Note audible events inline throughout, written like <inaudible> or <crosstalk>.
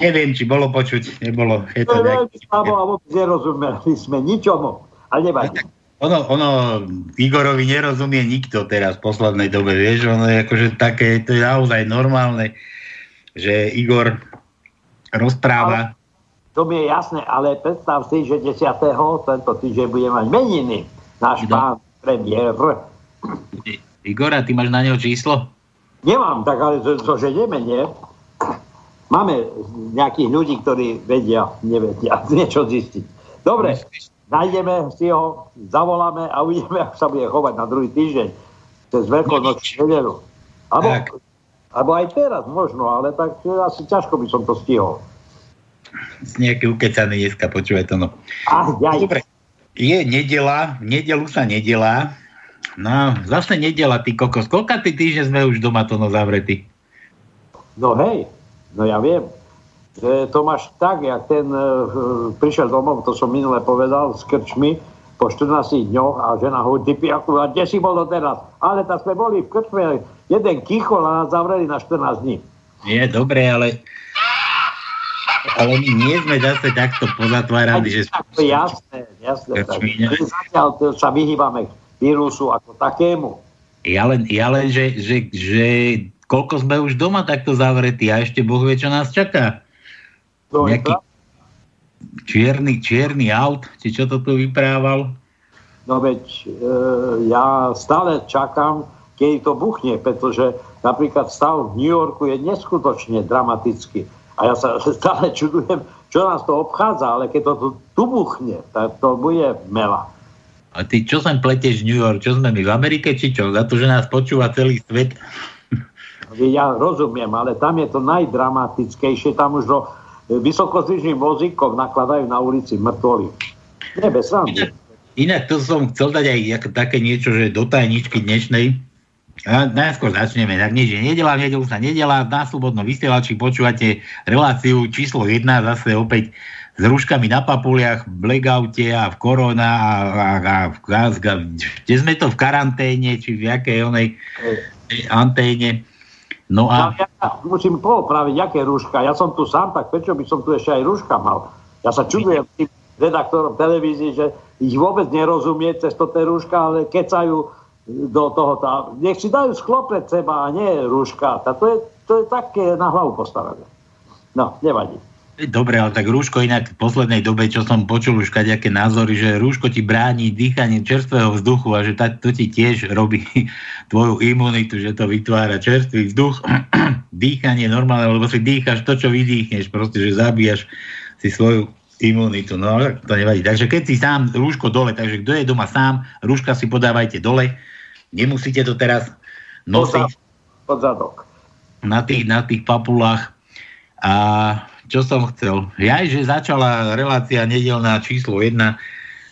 Neviem, či bolo počuť, nebolo. Je To veľmi slabo a vôbec nerozumeli sme ničomu. Ale nevadí. Ono, ono Igorovi nerozumie nikto teraz v poslednej dobe, vieš, ono je akože také, to je naozaj normálne, že Igor rozpráva. To mi je jasné, ale predstav si, že 10. tento týždeň bude mať meniny náš No. pán premiér. Igora, ty máš na neho číslo? Nemám, tak ale to, to že nie? Máme nejakých ľudí, ktorí vedia, nevedia, <laughs> niečo zistiť. Dobre, nájdeme si ho, zavoláme a uvidíme, <laughs> ako sa bude chovať na druhý týždeň. Cez veľkonočnú nedelu. Tak. alebo aj teraz možno, ale tak asi ťažko by som to stihol. Z nejaký ukecaný dneska, počúvaj to no. Ach. Dobre, je nedela, v nedelu sa nedelá. No, zase nedela, ty kokos. Koľka ty týždeň sme už doma to no zavretí? No hej, no ja viem. Že to máš tak, jak ten e, prišiel domov, to som minule povedal, s krčmi, po 14 dňoch a žena hovorí, ty piaku, a kde si bol doteraz? Ale tak sme boli v krčme, jeden kichol a nás zavreli na 14 dní. Je, dobre, ale... Ale my nie sme zase takto pozatvárali, že... Tak to je jasné, jasné. Tak. My Zatiaľ sa vyhýbame vírusu ako takému. Ja len, ja len že, že, že koľko sme už doma takto zavretí a ešte Boh vie, čo nás čaká. To Nejaký pravda. čierny, čierny aut, či čo to tu vyprával. No veď e, ja stále čakám, kedy to buchne, pretože napríklad stav v New Yorku je neskutočne dramatický. A ja sa <laughs> stále čudujem, čo nás to obchádza, ale keď to tu, tu buchne, tak to bude mela. A ty čo sem pletieš New York? Čo sme my v Amerike, či čo? Za to, že nás počúva celý svet? Ja rozumiem, ale tam je to najdramatickejšie, tam už do vysokozvyžných vozíkov nakladajú na ulici mŕtvoli. Nie, bez srandy. Inak to som chcel dať aj také niečo, že do tajničky dnešnej. A najskôr začneme. Tak nie, že nedela, nedelu sa nedela. Na slobodnom vysielači počúvate reláciu číslo 1 zase opäť s rúškami na papuliach, v blackoute a v korona a, a, a, a, kde sme to v karanténe, či v jakej onej anténe. No Ja, a ja musím poopraviť, aké rúška. Ja som tu sám, tak prečo by som tu ešte aj rúška mal? Ja sa čudujem tým redaktorom televízii, že ich vôbec nerozumie cez to tie rúška, ale kecajú do toho. Tá, nech si dajú sklo seba a nie rúška. Tá, to, je, to je také na hlavu postavené. No, nevadí. Dobre, ale tak rúško inak v poslednej dobe, čo som počul už kaďaké názory, že rúško ti bráni dýchanie čerstvého vzduchu a že tá, to ti tiež robí <laughs> tvoju imunitu, že to vytvára čerstvý vzduch, <clears throat> dýchanie normálne, lebo si dýchaš to, čo vydýchneš, proste, že zabíjaš si svoju imunitu. No to nevadí. Takže keď si sám rúško dole, takže kto je doma sám, rúška si podávajte dole, nemusíte to teraz nosiť Pod zadok. na tých, na tých papulách. A čo som chcel? Ja, že začala relácia nedelná číslo 1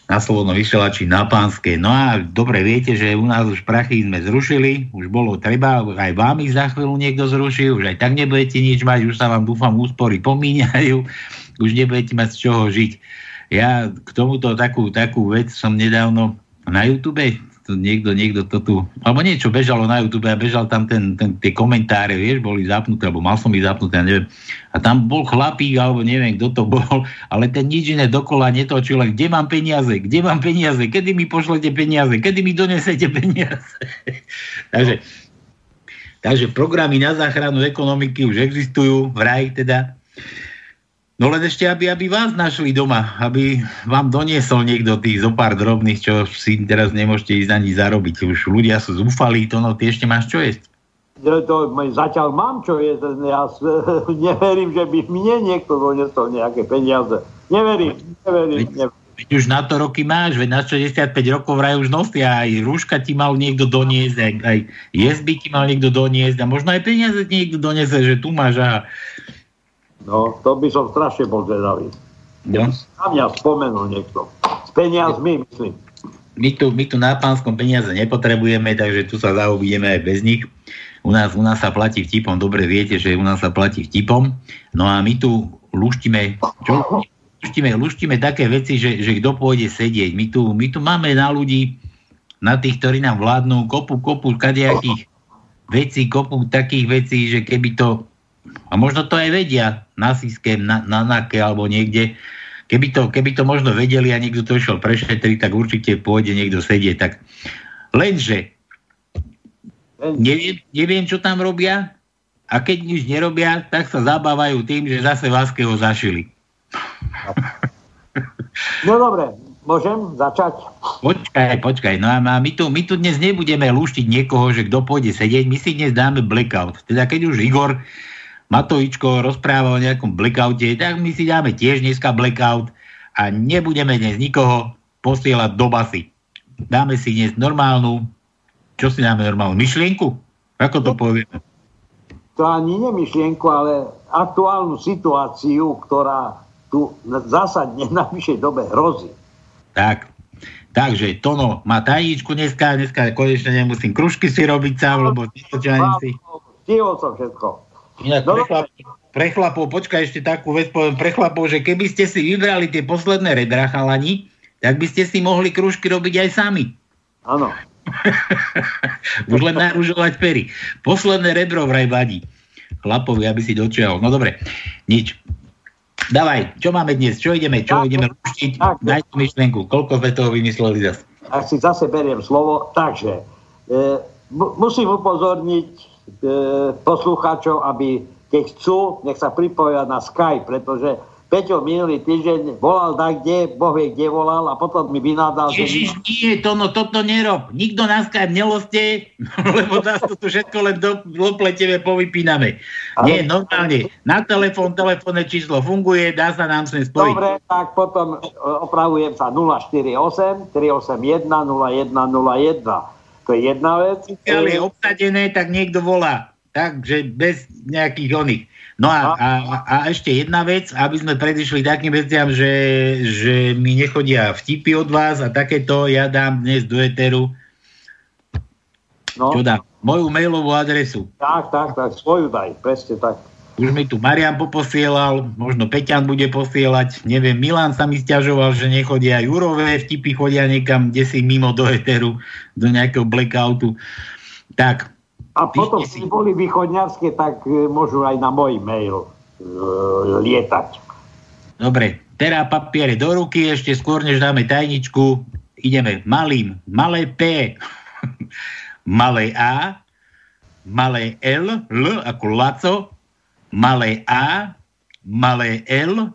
na Slobodnom vysielači na Pánskej. No a dobre viete, že u nás už prachy sme zrušili, už bolo treba, aj vám ich za chvíľu niekto zruší, už aj tak nebudete nič mať, už sa vám dúfam úspory pomíňajú, <laughs> už nebudete mať z čoho žiť. Ja k tomuto takú, takú vec som nedávno na YouTube, to niekto, niekto to tu, alebo niečo bežalo na YouTube a bežal tam ten, ten, tie komentáre, vieš, boli zapnuté, alebo mal som ich zapnuté, ja neviem. A tam bol chlapík, alebo neviem, kto to <laughs> bol, ale ten nič iné dokola netočil, kde mám peniaze, kde mám peniaze, kedy mi pošlete peniaze, kedy mi donesete <laughs> peniaze. takže, takže programy na záchranu ekonomiky už existujú, vraj teda. No len ešte, aby, aby vás našli doma, aby vám doniesol niekto tých zo pár drobných, čo si teraz nemôžete ísť ani zarobiť. Už ľudia sú zúfalí, to no, ty ešte máš čo jesť. To, zatiaľ mám čo jesť, ja <laughs> neverím, že by mne niekto doniesol nejaké peniaze. Neverím, neverím, neverím. Veď už na to roky máš, veď na 65 rokov vraj už nosia, aj rúška ti mal niekto doniesť, aj, aj jesť by ti mal niekto doniesť a možno aj peniaze ti niekto doniesie, že tu máš a... No, to by som strašne bol zvedavý. No. Na mňa spomenul niekto. S peniazmi, myslím. My tu, my tu na pánskom peniaze nepotrebujeme, takže tu sa zaobídeme aj bez nich. U nás, u nás sa platí vtipom, dobre viete, že u nás sa platí vtipom. No a my tu luštíme, čo? luštíme, luštíme také veci, že, že kto pôjde sedieť. My tu, my tu máme na ľudí, na tých, ktorí nám vládnu, kopu, kopu kadejakých vecí, kopu takých vecí, že keby to, a možno to aj vedia na Siske, na, na NAKE alebo niekde, keby to, keby to možno vedeli a niekto to išiel prešetriť, tak určite pôjde niekto sedieť. Tak lenže neviem, neviem, čo tam robia a keď nič nerobia, tak sa zabávajú tým, že zase Váskeho zašili. No dobre, môžem začať? Počkaj, počkaj. No a my tu, my tu dnes nebudeme lúštiť niekoho, že kto pôjde sedieť, my si dnes dáme blackout. Teda keď už Igor Matovičko rozpráva o nejakom blackoute, tak my si dáme tiež dneska blackout a nebudeme dnes nikoho posielať do basy. Dáme si dnes normálnu, čo si dáme normálnu, myšlienku? Ako to povieme? To ani nemyšlienku, ale aktuálnu situáciu, ktorá tu zásadne na vyššej dobe hrozí. Tak, takže Tono má tajničku dneska, dneska konečne nemusím kružky si robiť sám, lebo si... Stihol som všetko. Inak pre, chlap, pre chlapov, počkaj ešte takú vec poviem, pre chlapov, že keby ste si vybrali tie posledné redra chalani, tak by ste si mohli kružky robiť aj sami. Áno. <laughs> Už len naružovať pery. Posledné rebro vraj vadí. Chlapovi, aby si dočiahol. No dobre, nič. Dávaj, čo máme dnes? Čo ideme? Čo tak, ideme rušiť? Daj tú myšlenku. Koľko sme toho vymysleli zase? Ak si zase beriem slovo, takže e, musím upozorniť poslucháčov, aby keď chcú, nech sa pripoja na Skype, pretože Peťo minulý týždeň volal tak, kde, Boh vie, kde volal a potom mi vynádal. Ježiš, že... nie, to, no toto nerob. Nikto na Skype neloste, <laughs> lebo nás to tu všetko len do, dople tebe povypíname. Ale... Nie, normálne. Na telefón, telefónne číslo funguje, dá sa nám sem spojiť. Dobre, tak potom e, opravujem sa 048 381 0101. To je jedna vec. Keď je obsadené, tak niekto volá. Takže bez nejakých oných. No a, a, a ešte jedna vec, aby sme predišli takým veciam, že, že mi nechodia vtipy od vás a takéto, ja dám dnes do Eteru no. čo dám? Moju mailovú adresu. Tak, tak, tak, svoju daj, presne tak. Už mi tu Marian poposielal, možno Peťan bude posielať, neviem, Milan sa mi stiažoval, že nechodia, Jurové vtipy chodia niekam, kde si mimo do Eteru, do nejakého blackoutu. Tak, a potom, keď boli východňarské, tak e, môžu aj na môj mail e, lietať. Dobre, teraz papiere do ruky, ešte skôr než dáme tajničku, ideme malým, malé P, <laughs> malé A, malé L, L ako Laco, malé A, malé L,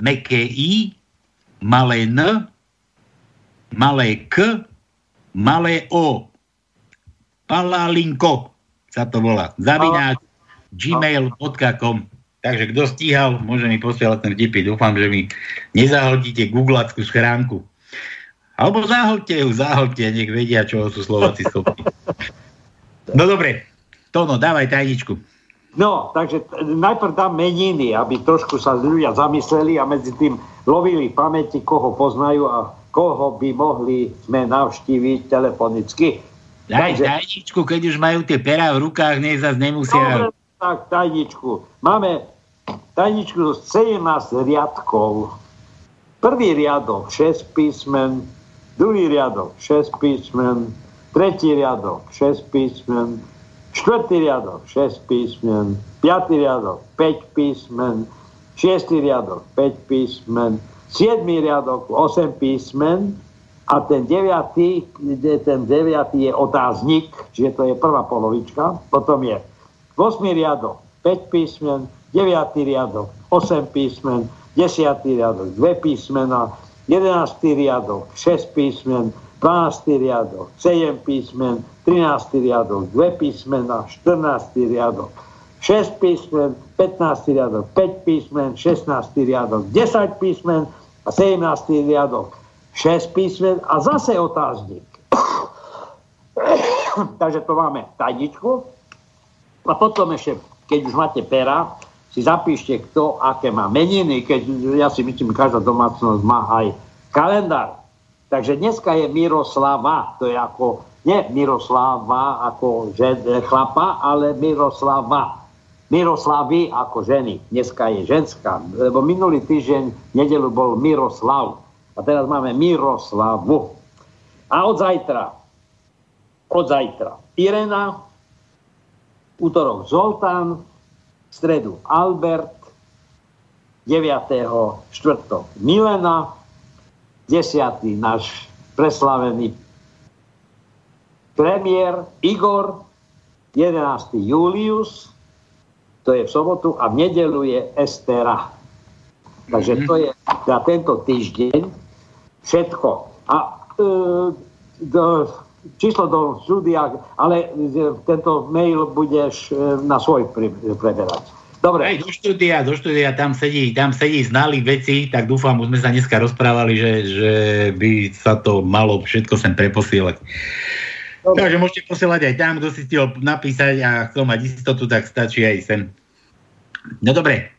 meké I, malé N, malé K, malé O. Palalinko sa to volá. Zavináč gmail.com Takže kto stíhal, môže mi posielať ten vtipy. Dúfam, že mi nezahltíte googlackú schránku. Alebo zahoďte ju, zahoďte, nech vedia, čo sú Slováci schopní. <laughs> No dobre, Tono, dávaj tajničku. No, takže najprv dám meniny, aby trošku sa ľudia zamysleli a medzi tým lovili pamäti, koho poznajú a koho by mohli sme navštíviť telefonicky. Daj Takže... tajničku, keď už majú tie pera v rukách, nech zase nemusia... Dobre, tak tajničku. Máme tajničku z 17 riadkov. Prvý riadok 6 písmen, druhý riadok 6 písmen, tretí riadok 6 písmen, štvrtý riadok 6 písmen, piatý riadok 5 písmen, šiestý riadok 5 písmen, siedmý riadok 8 písmen, a ten deviatý, ten deviatý je otáznik, čiže to je prvá polovička, potom je 8 riadok 5 písmen, 9 riadok 8 písmen, 10. riadok 2 písmena, 11. riadok 6 písmen, 12. riadok 7 písmen, 13. riadok 2 písmena, 14. riadok 6 písmen, 15. riadok 5 písmen, 16. riadok 10 písmen a 17. riadok 6 písmen a zase otáznik. <coughs> Takže to máme tajničku a potom ešte, keď už máte pera, si zapíšte, kto aké má meniny, keď ja si myslím, každá domácnosť má aj kalendár. Takže dneska je Miroslava, to je ako, nie Miroslava ako žen, chlapa, ale Miroslava. Miroslavy ako ženy. Dneska je ženská, lebo minulý týždeň, nedelu bol Miroslav. A teraz máme Miroslavu. A od zajtra, od zajtra Irena, útorok Zoltán, stredu Albert, 9. štvrtok Milena, 10. náš preslavený premiér Igor, 11. Julius, to je v sobotu, a v nedelu je Estera. Takže to je za tento týždeň všetko. A e, do, číslo do štúdia, ale tento mail budeš e, na svoj preberať. Dobre. Aj do štúdia, do štúdia, tam sedí, tam sedí znali veci, tak dúfam, už sme sa dneska rozprávali, že, že by sa to malo všetko sem preposielať. Dobre. Takže môžete posielať aj tam, kto si stihol napísať a chcel mať istotu, tak stačí aj sem. No dobre,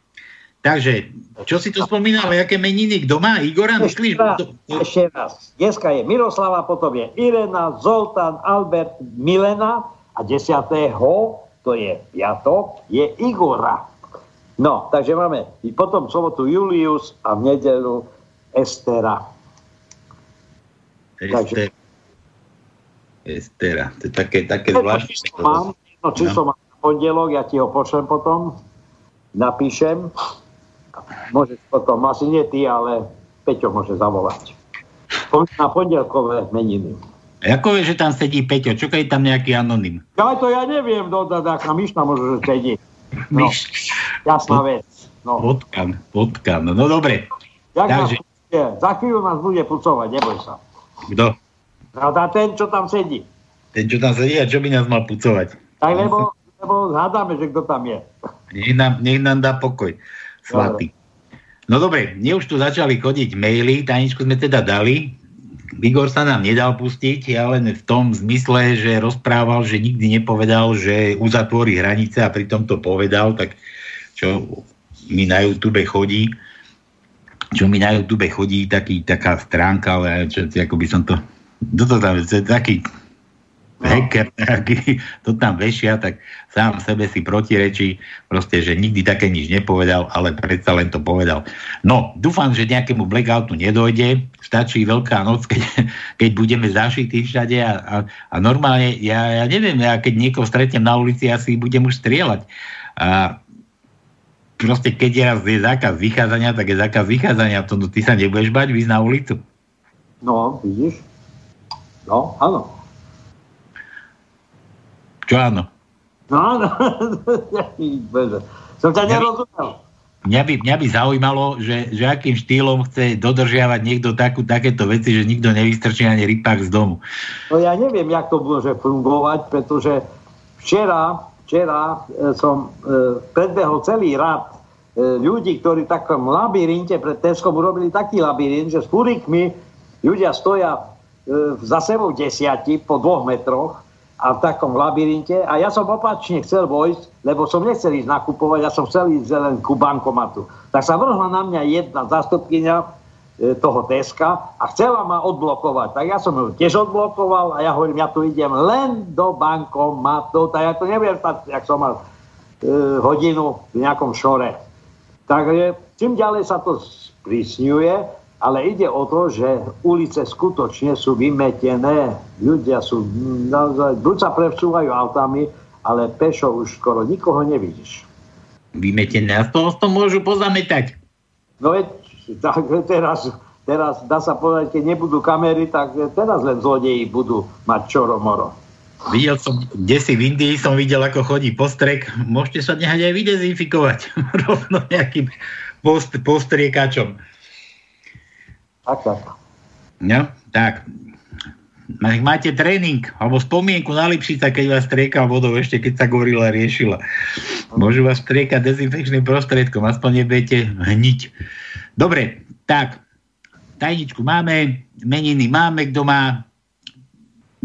Takže, čo si to spomínal, aké meniny, kto má? Igora, myslíš? Ešte raz, ešte raz. Dneska je Miroslava, potom je Irena, Zoltán, Albert, Milena a 10. to je piatok, je Igora. No, takže máme i potom sobotu Julius a v nedelu Estera. Ester. Takže... Estera, to je také, také zvláštne. Mám, no, číslo no. mám pondelok, ja ti ho pošlem potom, napíšem. Môžeš potom, asi nie ty, ale Peťo môže zavolať. Na pondelkové meniny. Ako vieš, že tam sedí Peťo? Čo keď tam nejaký anonym? Ja to ja neviem, no, taká myšna môže, že sedí. No, jasná vec. No. Potkan, potkan. No dobre. Jak Takže... Za chvíľu nás bude pucovať, neboj sa. Kto? A ten, čo tam sedí. Ten, čo tam sedí, a čo by nás mal pucovať? Tak lebo, lebo hádame, že kto tam je. Nech nám, nech nám dá pokoj svatý. No dobre, mne už tu začali chodiť maily, tajničku sme teda dali. Igor sa nám nedal pustiť, ja len v tom zmysle, že rozprával, že nikdy nepovedal, že uzatvorí hranice a pritom to povedal, tak čo mi na YouTube chodí, čo mi na YouTube chodí, taký, taká stránka, ale čo, ako by som to, toto tam, taký No. hacker nejaký, to tam vešia, tak sám sebe si protirečí, proste, že nikdy také nič nepovedal, ale predsa len to povedal. No, dúfam, že nejakému blackoutu nedojde, stačí veľká noc, keď, keď budeme zašití všade a, a, a normálne, ja, ja neviem, ja keď niekoho stretnem na ulici, asi budem už strieľať. A proste keď je raz je zákaz vychádzania, tak je zákaz vychádzania, to no, ty sa nebudeš bať výsť na ulicu. No, vidíš? No, áno. Čo áno? No áno. <laughs> Som ťa nerozumel. Mňa by, mňa by zaujímalo, že, že akým štýlom chce dodržiavať niekto takú, takéto veci, že nikto nevystrčí ani rypák z domu. No ja neviem, jak to môže fungovať, pretože včera, včera e, som e, predbehol celý rad e, ľudí, ktorí v takom labyrinte pred Teskom urobili taký labyrint, že s furikmi ľudia stoja za sebou desiati po dvoch metroch a v takom labyrinte. A ja som opačne chcel vojsť, lebo som nechcel ísť nakupovať, ja som chcel ísť len ku bankomatu. Tak sa vrhla na mňa jedna zastupkynia e, toho Teska a chcela ma odblokovať. Tak ja som ju tiež odblokoval a ja hovorím, ja tu idem len do bankomatu. Tak ja to neviem, tak, jak som mal e, hodinu v nejakom šore. Takže čím ďalej sa to sprísňuje, ale ide o to, že ulice skutočne sú vymetené. Ľudia sú naozaj, buď sa prevcúvajú autami, ale pešo už skoro nikoho nevidíš. Vymetené. A z toho to môžu pozametať. No veď, tak teraz, teraz dá sa povedať, keď nebudú kamery, tak teraz len zlodeji budú mať čoro moro. Videl som, kde si v Indii som videl, ako chodí postrek. Môžete sa nehať aj vydezinfikovať. <laughs> Rovno nejakým post, postriekačom. No, tak. Nech máte tréning alebo spomienku na Lipšica, keď vás striekal vodou, ešte keď sa gorila riešila. Môžu vás striekať dezinfekčným prostriedkom, aspoň nebudete hniť. Dobre, tak. Tajničku máme, meniny máme, kto má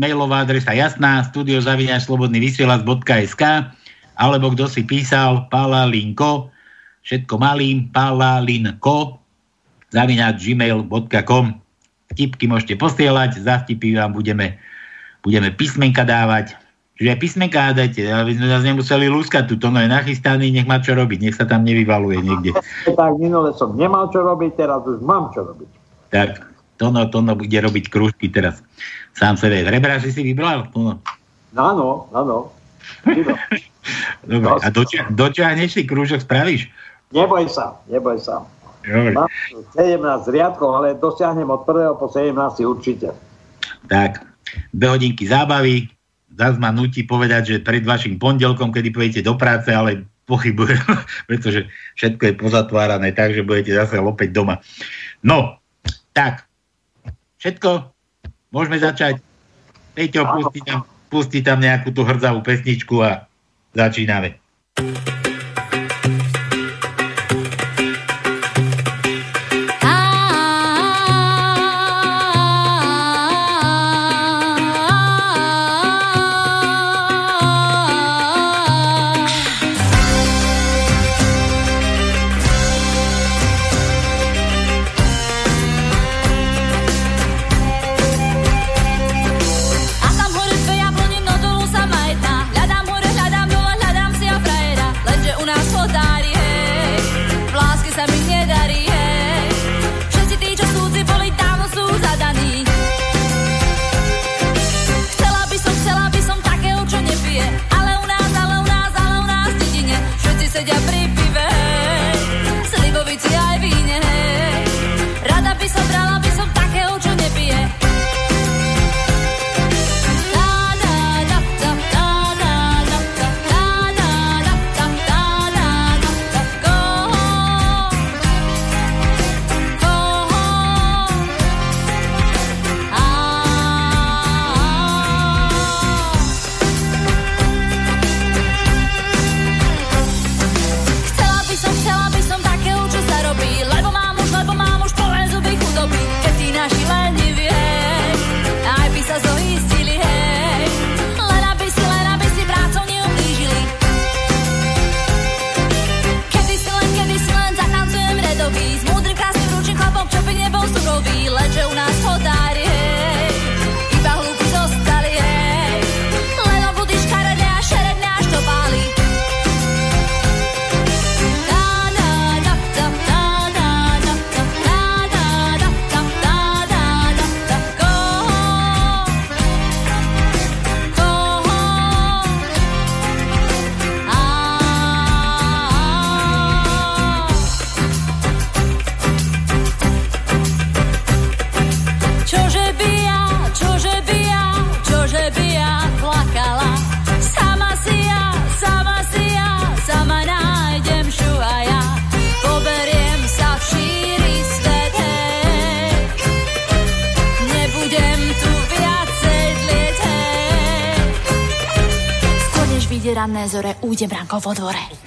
mailová adresa jasná, studiozaviňačslobodnyvysielac.sk alebo kto si písal palalinko, všetko malým, palalinko, zavináč gmail.com vtipky môžete posielať, za vtipy vám budeme, budeme písmenka dávať. Čiže písmenka dajte, aby sme nás nemuseli lúskať tu, to je nachystaný, nech má čo robiť, nech sa tam nevyvaluje niekde. Tak minule som nemal čo robiť, teraz už mám čo robiť. Tak, Tono, Tono bude robiť krúžky teraz. Sám sebe. Rebra si si vybral? Tono. Áno, áno. <laughs> Dobre, a doča- dočiahneš si krúžok, spravíš? Neboj sa, neboj sa. Mám 17 riadkov, ale dosiahnem od 1. po 17 určite. Tak, dve hodinky zábavy. Zas ma nutí povedať, že pred vašim pondelkom, kedy pôjdete do práce, ale pochybujem, <laughs> pretože všetko je pozatvárané tak, že budete zase opäť doma. No, tak, všetko, môžeme začať. Peťo, pustí tam, pustí tam nejakú tú hrdzavú pesničku a začíname. Ujde brankou vo dvore.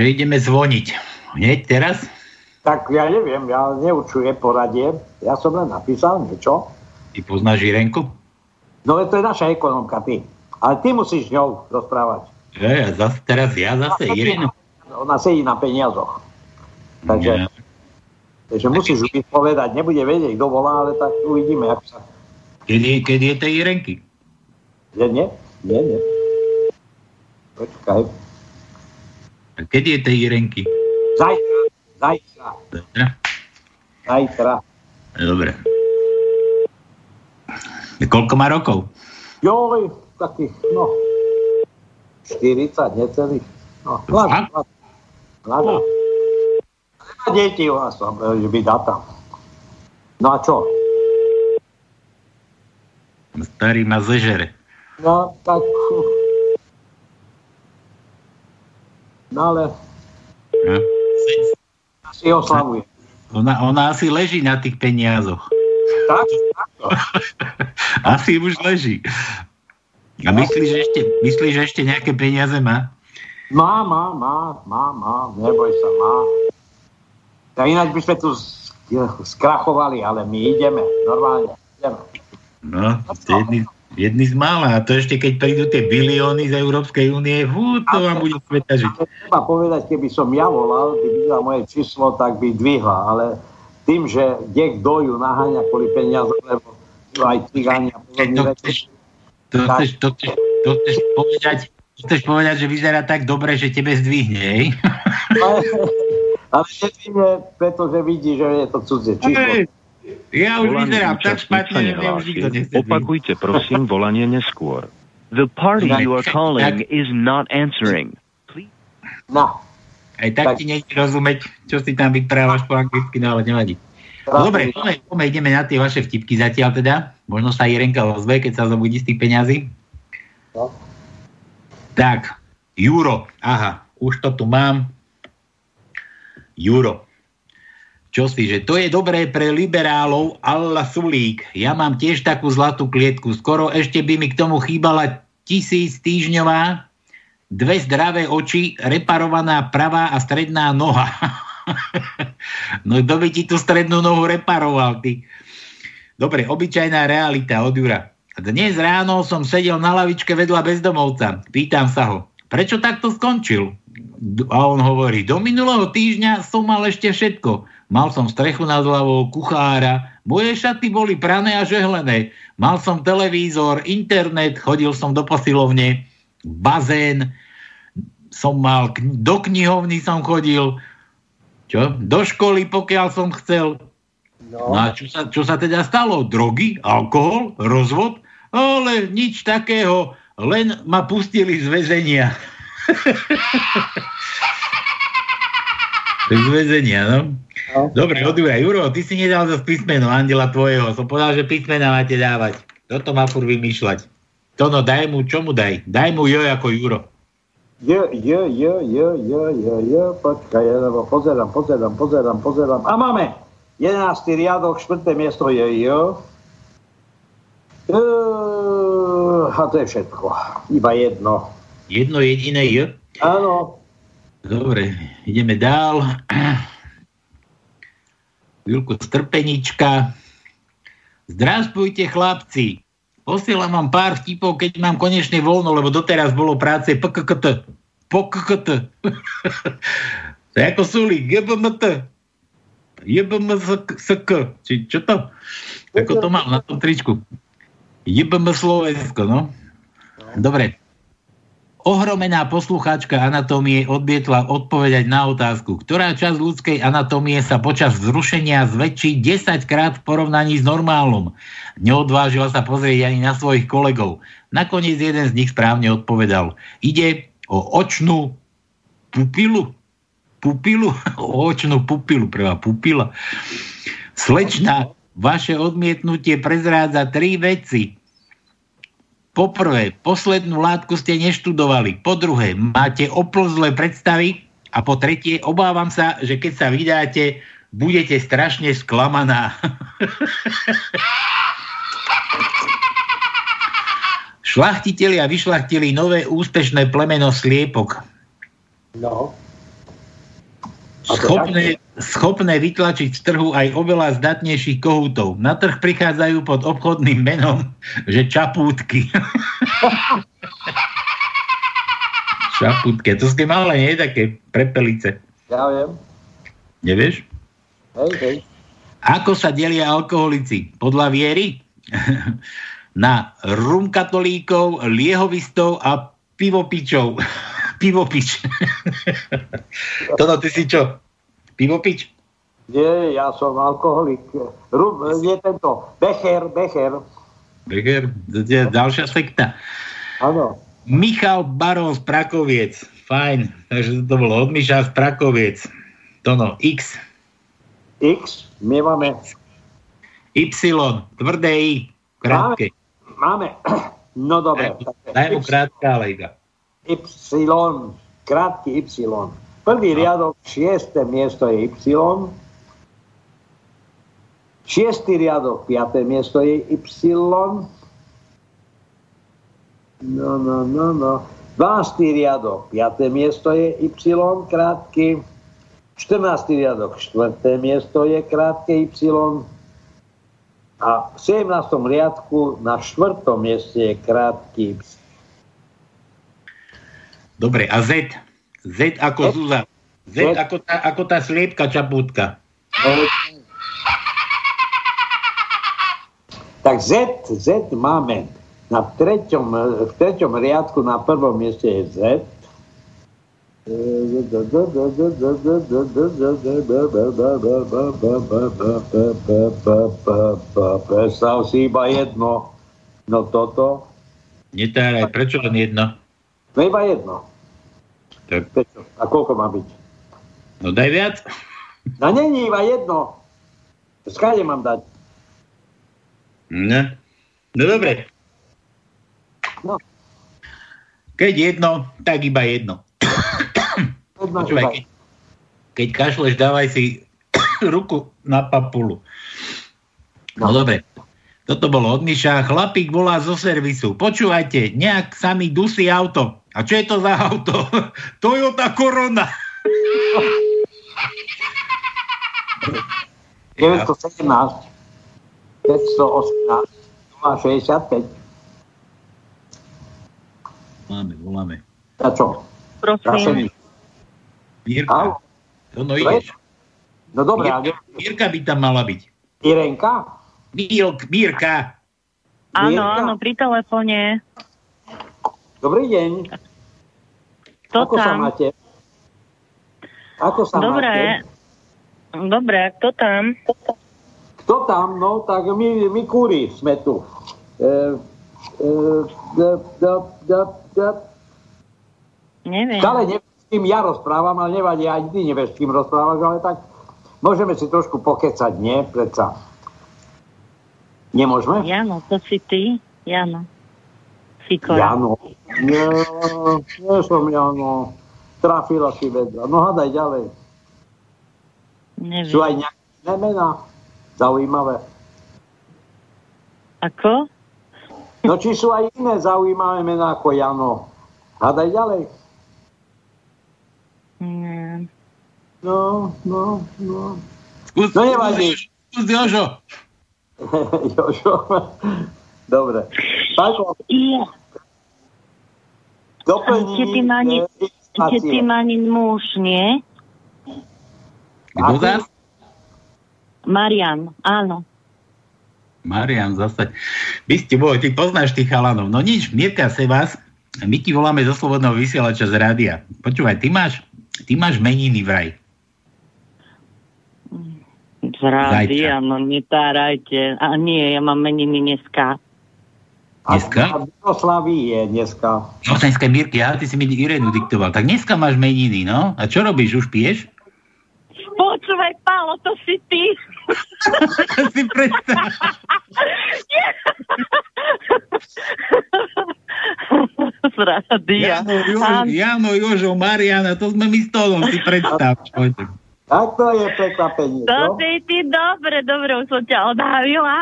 Že ideme zvoniť. Hneď teraz? Tak ja neviem, ja neučujem poradie. Ja som len napísal niečo. Ty poznáš Jirenku? No to je naša ekonomka, ty. Ale ty musíš s ňou rozprávať. Ja, ja zase, teraz ja zase, Irinu. Ona sedí na peniazoch. Takže, Ja. takže musíš ju vypovedať. Nebude vedieť, kto volá, ale tak uvidíme, ako sa... Kedy, kedy je tej Irenky? Nie, nie, nie, nie. Počkaj. Kedy je tej Irenky? Zajtra, zajtra, Dobre. zajtra. Dobre. Koľko má rokov? Joj, takých, no, 40, necelých. No, mladá, mladá. Nemá deti u nás, že by data. No a čo? Starý ma zežere. No, tak... No ale No. si oslavuje. Ona, ona asi leží na tých peniazoch. Tak? Takto. <laughs> Asi už leží. A myslíš, že ešte, myslíš, že ešte nejaké peniaze má? Má, má, má, má, má, neboj sa, má. Tak ináč by sme tu sk- skrachovali, ale my ideme, normálne, ideme. No, jedný, jedný z mála. A to ešte keď prídu tie bilióny z Európskej únie, fú, to vám bude sveta žiť. Treba povedať, keby som ja volal, by videla moje číslo, tak by dvihla, ale tým, že kde kto ju naháňa kvôli peniaze, lebo aj cigáni a podobné To chceš, to chceš, to chceš, povedať, to chceš povedať, že vyzerá tak dobre, že tebe zdvihne, hej? <laughs> Ale, ale nedvihne, pretože vidí, že je to cudzie číslo. Hej, Ja už Volanie vyzerám tak špatne, že mňa už nikto nechce. Opakujte prosím volanie neskôr. The party you are calling is not answering. No, Aj tak Tak. ti nejde rozumieť, čo si tam vyprávaš po anglicky, no ale nevadí. No, dobre, poďme, poďme, ideme na tie vaše vtipky zatiaľ teda. Možno sa Irenka ozve, keď sa zobudí z tých peňazí. No. Tak, Juro. Aha, už to tu mám. Juro. Čo si, že to je dobré pre liberálov Allah Sulík. Ja mám tiež takú zlatú klietku. Skoro ešte by mi k tomu chýbala tisíc týždňová, dve zdravé oči, reparovaná pravá a stredná noha. <laughs> no kto by ti tú strednú nohu reparoval, ty? Dobre, obyčajná realita od Jura. Dnes ráno som sedel na lavičke vedľa bezdomovca. Pýtam sa ho, prečo takto skončil? A on hovorí, do minulého týždňa som mal ešte všetko. Mal som strechu nad hlavou, kuchára, moje šaty boli prané a žehlené. Mal som televízor, internet, chodil som do posilovne, bazén, som mal, do knihovny som chodil, čo? Do školy, pokiaľ som chcel. No a čo sa, čo sa teda stalo? Drogy, alkohol, rozvod? Ale nič takého, len ma pustili z väzenia. <laughs> z väzenia, no. No. Dobre, odúra. Juro, ty si nedal zase písmeno Andela tvojho. Som povedal, že písmena máte dávať. Toto má furt vymýšľať. To no, daj mu, čo mu daj? Daj mu jo ako Juro. J, J, J, J, J, J, J, počkaj, lebo pozerám, pozerám, pozerám, pozerám. A máme 11. riadok, 4. miesto je J. E, a to je všetko. Iba jedno. Jedno jediné J. Áno, Dobre, ideme dál. Chvíľku strpenička. Zdravstvujte chlapci. Posielam vám pár vtipov, keď mám konečne voľno, lebo doteraz bolo práce PKKT. PKKT. <laughs> to je ako súli. GBMT. JBMSK. Či čo to? Ako to mám na tom tričku. JBM Slovensko, no. Dobre. Ohromená poslucháčka anatómie odbietla odpovedať na otázku, ktorá časť ľudskej anatómie sa počas zrušenia zväčší 10 krát v porovnaní s normálom. Neodvážila sa pozrieť ani na svojich kolegov. Nakoniec jeden z nich správne odpovedal. Ide o očnú pupilu. Pupilu? <laughs> O očnú pupilu, prvá pupila. Slečna, vaše odmietnutie prezrádza tri veci. Poprvé, poslednú látku ste neštudovali. Po druhé, máte oplzlé predstavy. A po tretie, obávam sa, že keď sa vydáte, budete strašne sklamaná. <laughs> Šlachtitelia vyšlachtili nové úspešné plemeno sliepok. no. Schopné, schopné vytlačiť z trhu aj oveľa zdatnejších kohútov. Na trh prichádzajú pod obchodným menom, že čapútky. <laughs> čapútke, to ste malé, nie? Také prepelice. Ja viem. Nevieš? Hej, hej. Ako sa delia alkoholici? Podľa viery? <laughs> Na rumkatolíkov, liehovistov a pivopičov. <laughs> Pivopič. Toto, ty si čo? Pivopič? Nie, ja som alkoholik. Rum, nie tento. Becher, Becher. Becher? To je ďalšia sekta. Áno. Michal Barón z Prakoviec. Fajn. Takže to bolo od Miša z Prakoviec. Tono, X. X, my máme. Y, tvrdé I, krátke. Máme. No dobre. Daj mu krátka, ale iba. Y, krátky Y. Prvý riadok, šiesté miesto je Y. Šiestý riadok, piaté miesto je Y. No, no, no, no. 12. riadok, piaté miesto je Y, krátky. 14. riadok, 4. miesto je krátke Y. A v 17. riadku na 4. mieste je krátky Y. Dobre, a Z? Z ako Z? Zúza. Z, Z. Ako, tá, ako tá sliepka čapútka. Tak Z, Z máme na treťom, v treťom riadku na prvom mieste je Z. Predstav si iba jedno. No toto. Netáraj, prečo len jedno? No iba jedno. Tak? A koľko má byť? no daj viac. No není iba jedno. Skáde mám dať? No, no dobre. No. Keď jedno, tak iba jedno. Jedno Počúvaj, iba. keď, keď kašleš, dávaj si <coughs> ruku na papulu. No dobre. Toto bolo od Miša. Chlapík volá zo servisu. Počúvajte, nejak sa mi dusí auto. A čo je to za auto? <laughs> Toyota Corona. 917 518 065. Máme, voláme. A čo? Prosím. Áno. To no ideš. No dobre, a Mírka, Mírka by tam mala byť. Irenka? Mírk, Mírka. Áno, áno, pri telefóne. Dobrý deň. To Ako sa tam. máte? Ako sa Dobre. máte? Dobre, kto tam? Kto tam? No, tak my, my kúri sme tu. E, e, da, da, da, da. Neviem. Stále neviem, s kým ja rozprávam, ale nevadí, aj ty nevieš, s kým rozprávaš, ale tak môžeme si trošku pokecať, nie? Predsa. Nemôžeme? Jano, to si ty? Jano. Sikora. Jano. Nie, nie som Jano. Trafila si vedra. No hádaj ďalej. Neviem. Sú aj nejaké mená? Zaujímavé. Ako? No či sú aj iné zaujímavé mená ako Jano? Hádaj ďalej. Nie. No, no, no. Skús, No nevadí. Skús Jožo. <laughs> Jožo. Dobre. Paťo, Ja. Doplní... Tety Mani- e, Tety ilustrácie. Manin muž, nie? Kto zás? Marian, áno. Marian zase. Vy ste boli, ty poznáš tých chalanov. No nič, Mirka se vás. My ti voláme zo Slobodného vysielača z rádia. Počúvaj, ty máš, ty máš meniny vraj. Z rádia, no netárajte. A nie, ja mám meniny dneska. Dneska? A je dneska. No dneska Mirky, ja, ty si mi Irenu diktoval. Tak dneska máš meniny, no? A čo robíš, už piješ? Počúvaj, Pálo, to si ty. si predstav. Jano, Jožo. Jano, Jožo, Mariana, to sme my s Tónom, si predstav. Tak to je prekvapenie, To si ty, dobre, dobre, už som ťa odhavila.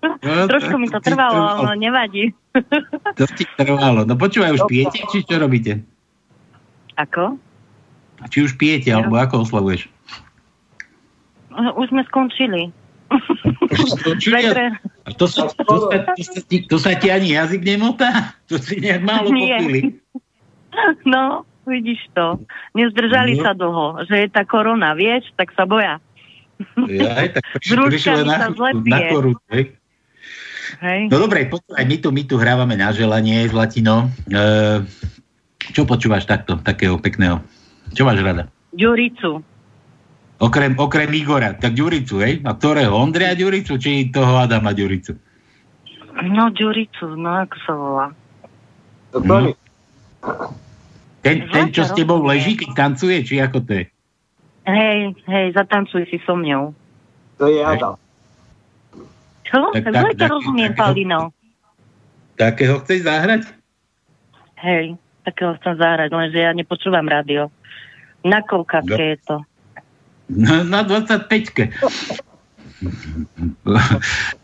No, Trošku mi to trvalo, no nevadí. To ti trvalo. No počúvaj, už pijete, či čo robíte? Ako? Či už pijete, alebo ako oslavuješ? už sme skončili. Skončili? <laughs> To sa, to, sa, to, sa, ti, to sa ti ani jazyk nemotá? <laughs> To si nejak málo popili. <laughs> No, vidíš to. Nezdržali no. sa dlho. Že je tá korona, vieš, tak sa boja. Ja, aj tak prišiel na, na koru, hej. Hej. No dobre, počúvaj, my tu, my tu hrávame na želanie s Latino. E, čo počúvaš takto, takého pekného? Čo máš rada? Ďuricu. Okrem, okrem Igora, tak Ďuricu, hej? A ktorého? Ondreja Ďuricu, či toho Adama Ďuricu? No, Ďuricu, no ako sa volá. No. Ten, ten, čo s tebou leží, keď tancuje, či ako to je? Hej, hej, zatancuj si so mňou. To je Adam. Čo? Tak, tak, tak rozumiem, Palino. Takého chceš zahrať? Hej, takého chcem zahrať, lenže ja nepočúvam rádio. Na koľkátke no. je to? Na, na 25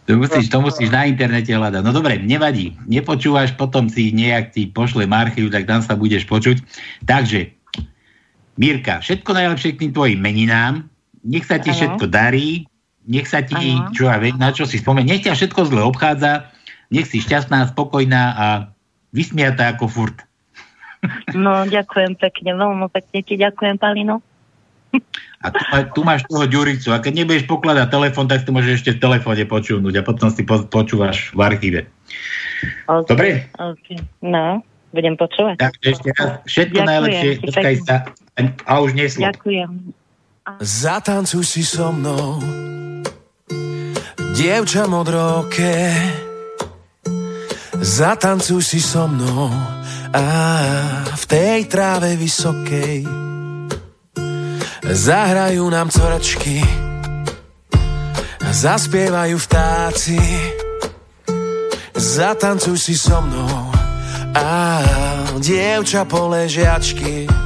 to, musíš, to musíš na internete hľadať. No dobre, nevadí. Nepočúvaš, potom si nejak ti pošle archív, tak tam sa budeš počuť. Takže, Mirka, všetko najlepšie k tým tvojim meninám. Nech sa ti ano. všetko darí. Nech sa ti, ano. čo ja viem, na čo si spomen. Nech ťa všetko zle obchádza. Nech si šťastná, spokojná a vysmiatá ako furt. No, ďakujem pekne. Veľmi pekne ti ďakujem, Palino. A tu, tu máš toho Ďuricu. A keď nebudeš pokladať telefón, tak to môžeš ešte v telefóne počúvnuť a potom si po, počúvaš v archíve. Okay, Dobre? Okay. No, budem počúvať. Tak ešte raz. Všetko Ďakujem, najlepšie. Sa. A už neslo. Ďakujem. Zatancuj si so mnou Dievča modroké. Zatancuj si so mnou a v tej tráve vysokej Zahrajú nám coračky Zaspievajú vtáci. Zatancuj si so mnou a dievča poležiačky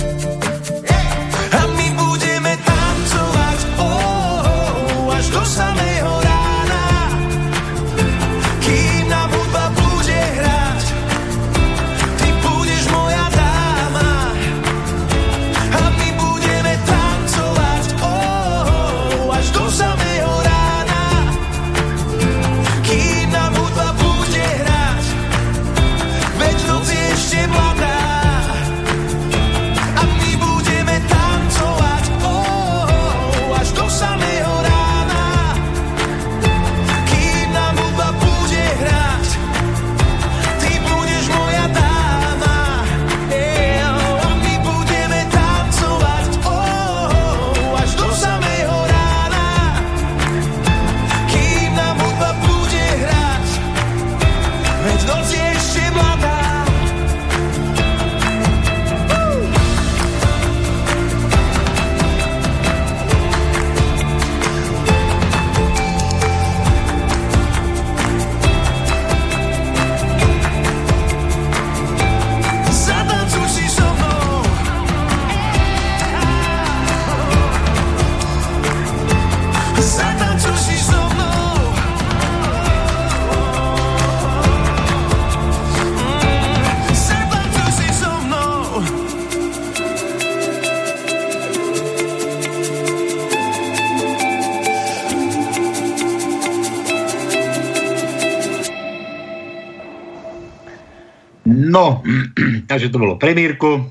No, <clears throat> takže to bolo premírku.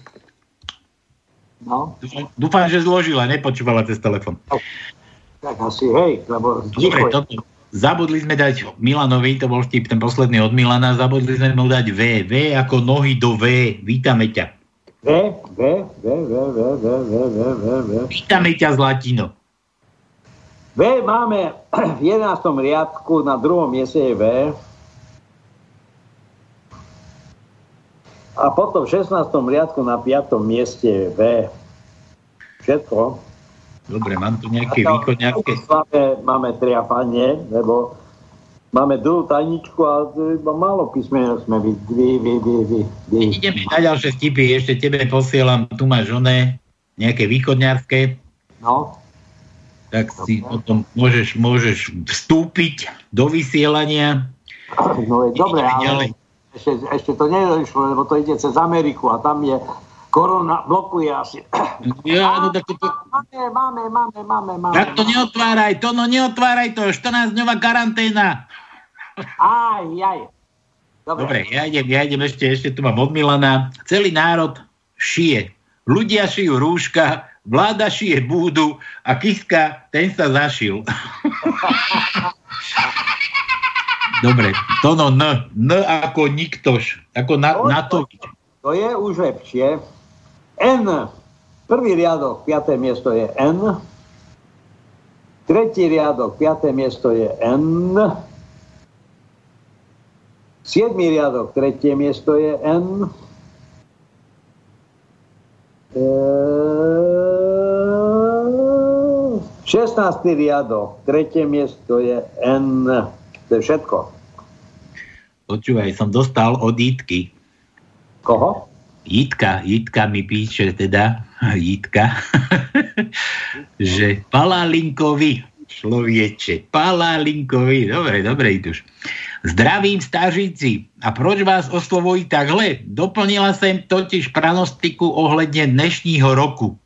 No, Dúfam, že zložila, nepočúvala cez telefon. tak asi hej, lebo Dobre, toto. Zabudli sme dať Milanovi, to bol vtip, ten posledný od Milana, zabudli sme mu dať V. V ako nohy do V. Vítame ťa. V, V, V, V, V, V, V, V, V, V. Vítame ťa z Latino. V máme <clears throat> v 11. riadku, na druhom mieste je V. A potom v 16. riadku na 5. mieste je V. Všetko. Dobre, mám tu nejaké A tam východňarské. v Slave máme triafanie, lebo máme druhú tajničku a iba málo písmenok sme vy, vy, vy, vy, vy, vy. Ideme na ďalšie vtipy, ešte tebe posielam, tu máš oné, nejaké východňarské, No, tak si potom môžeš, môžeš vstúpiť do vysielania. no je dobre, Ideme ale ďalej. Ešte, ešte to nedošlo, lebo to ide cez Ameriku a tam je korona, blokuje asi. Ja, no tak to, Máme, máme, máme, máme, máme. tak to neotváraj, to no neotváraj to, 14-dňová karanténa. Aj, aj. Dobre. Dobre, ja idem, ja idem ešte, ešte tu mám od Milana. Celý národ šije. Ľudia šijú rúška, vláda šije búdu a Kiska, ten sa zašil. <laughs> Dobre, to no N. N ako niktož. Ako na, na to. To je už lepšie. N. Prvý riadok, piaté miesto je N. Tretí riadok, piaté miesto je N. Siedmý riadok, tretie miesto je N. 16. riadok, tretie miesto je N. To je všetko. Počúvaj, som dostal od Jitky. Koho? Jitka, Jitka mi píše teda, <laughs> Jitka, <laughs> že Palalinkovi, človeče, Palalinkovi, dobre, dobre, Ituš. Zdravím stážici. A proč vás oslovují takhle? Doplnila som totiž pranostiku ohledne dnešního roku.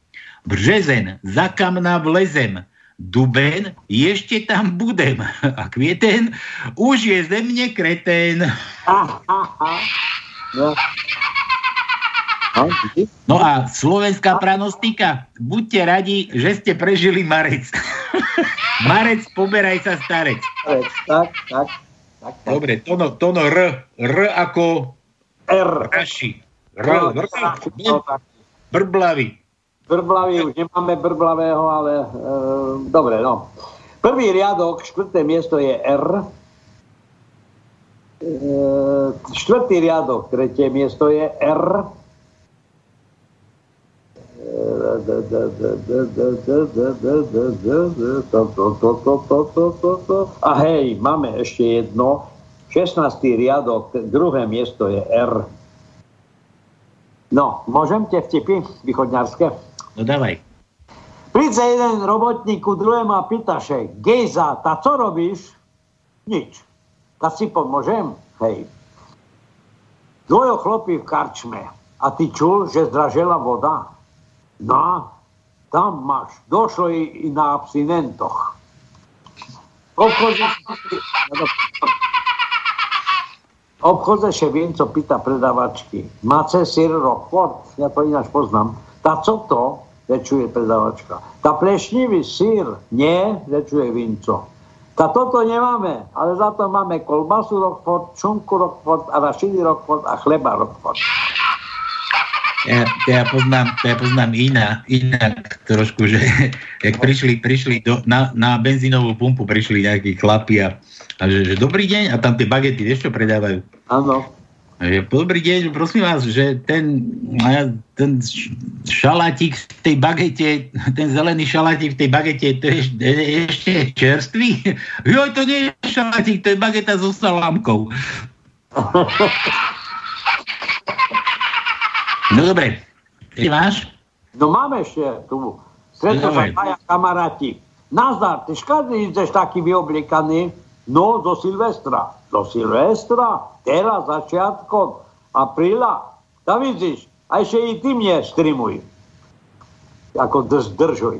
Březen, za kamna vlezem. Duben, ešte tam budem. <laughs> A kvieten, už je ze mne kretén. No. <laughs> No? No a slovenská pranostika. Buďte radi, že ste prežili marec. <laughs> marec, poberaj sa starec. tak, tak, tak, tak. Dobre, tono, tono R. R ako R. raši. R, R, No, tak. brblavý. Brblavý, už nemáme brblavého, ale e, dobre, no. Prvý riadok, štvrté miesto je R. E, štvrtý riadok, tretie miesto je R. A hej, máme ešte jedno. 16. riadok, druhé miesto je R. No, môžem tie vtipy východňarské? No dávaj. Príde jeden robotník ku druhému a pýta sa, Gejza, tá co robíš? Nič. Ta si pomôžem? Hej. Dvojo chlopí v karčme. A ty čul, že zdražela voda? No, tam máš. Došlo i, i na abstinentoch. Obchodze, obchodze co pýta predavačky. Máte sír Rockford? Ja to ináč poznám. Tá co to? Rečuje predavačka. Tá plešnivý sír? Nie, rečuje Vinco. Tá toto nemáme, ale za to máme kolbasu Rockford, čunku Rockford a rašiny Rockford a chleba Rockford. Ja, ja, poznám, ja poznám iná, inak trošku, že <laughs> jak prišli, prišli do, na, na benzínovú pumpu, prišli nejakí chlapi a, a že, že dobrý deň a tam tie bagety, vieš čo predávajú? Áno. Dobrý deň, prosím vás, že ten, ten š- šalátik v tej bagete, ten zelený šalátik v tej bagete, to je ešte, čerstvý? <laughs> Joj, to nie je šalátik, to je bageta so salámkou. No dobre, ty máš? No máme ešte tu. Dobre. dvaja kamaráti. Nazdar, ty škady ideš taký vyoblikaný? No, do Silvestra. Do Silvestra? Teraz začiatkom apríla? Tam vidíš, a ešte i ty mne streamuj. Ako drž, držuj.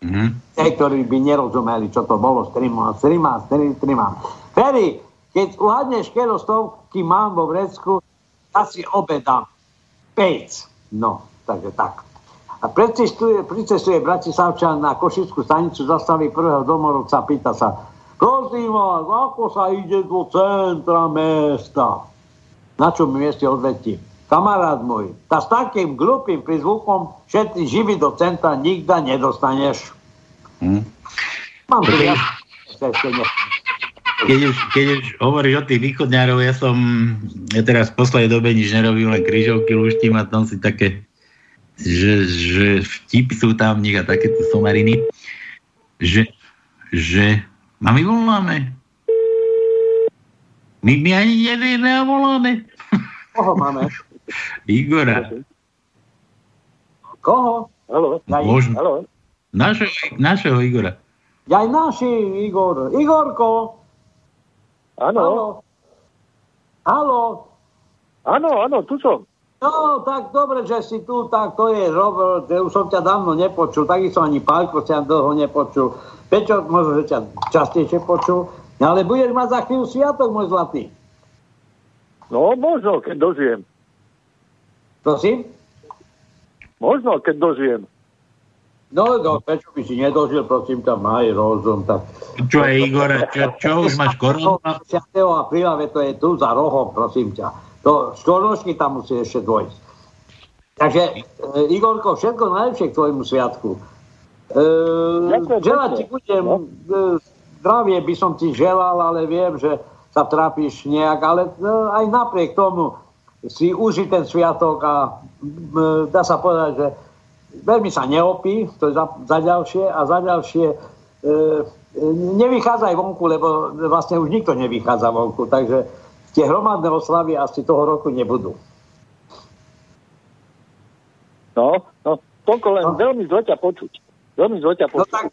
Mhm. Tí, ktorí by nerozumeli, čo to bolo, streamovať, streamám, streamám, streamám. Ferry, keď uhadneš, kedy stovky mám vo vrecku, ja si obedám pec. No, takže tak. A pricestuje, pricestuje Bratislavčan na Košickú stanicu, zastaví prvého domorodca, pýta sa, prosím vás, ako sa ide do centra mesta? Na čo mi mieste odvetí? Kamarát môj, tá s takým glupým prizvukom všetci živí do centra nikda nedostaneš. Hm. Mám tu Keď- už, keď už hovoríš o tých východňárov, ja som, ja teraz v poslednej dobe nič nerobím, len krížovky luštím a tam si také, že, že vtipy sú tam v nich a takéto somariny, že, že, a my voláme. My, my ani a voláme. Koho máme? <laughs> Igora. Koho? Haló, Ja, Možno. Našeho, našeho Igora. ja naši, Igor. Igorko! Áno? Haló? áno, áno, tu som. No, tak dobre, že si tu, tak to je Robert, už som ťa dávno nepočul, takisto ani Pálko ťa dlho nepočul. Peťo, možno, že ťa častejšie počul, no, ale budeš mať za chvíľu sviatok, môj zlatý. No, možno, keď dožijem. Prosím? Možno, keď dožijem. No, no, prečo by si nedožil, prosím ťa, maj rozum, tak... Čo je Igora, čo, čo už máš koronu? 10. apríla, to je tu za rohom, prosím ťa. To štvoročky tam musí ešte dôjsť. Takže, e, Igorko, všetko najlepšie k tvojmu sviatku. E, želať ti budem, No. e, zdravie by som ti želal, ale viem, že sa trápiš nejak, ale e, aj napriek tomu si uži ten sviatok a e, dá sa povedať, že veľmi sa neopí, to je za, za ďalšie, a za ďalšie e, e, nevychádzaj vonku, lebo vlastne už nikto nevychádza vonku, takže tie hromadné oslavy asi toho roku nebudú. No, no, toľko len No. veľmi zle ťa počuť. Veľmi zle ťa No počuť. tak,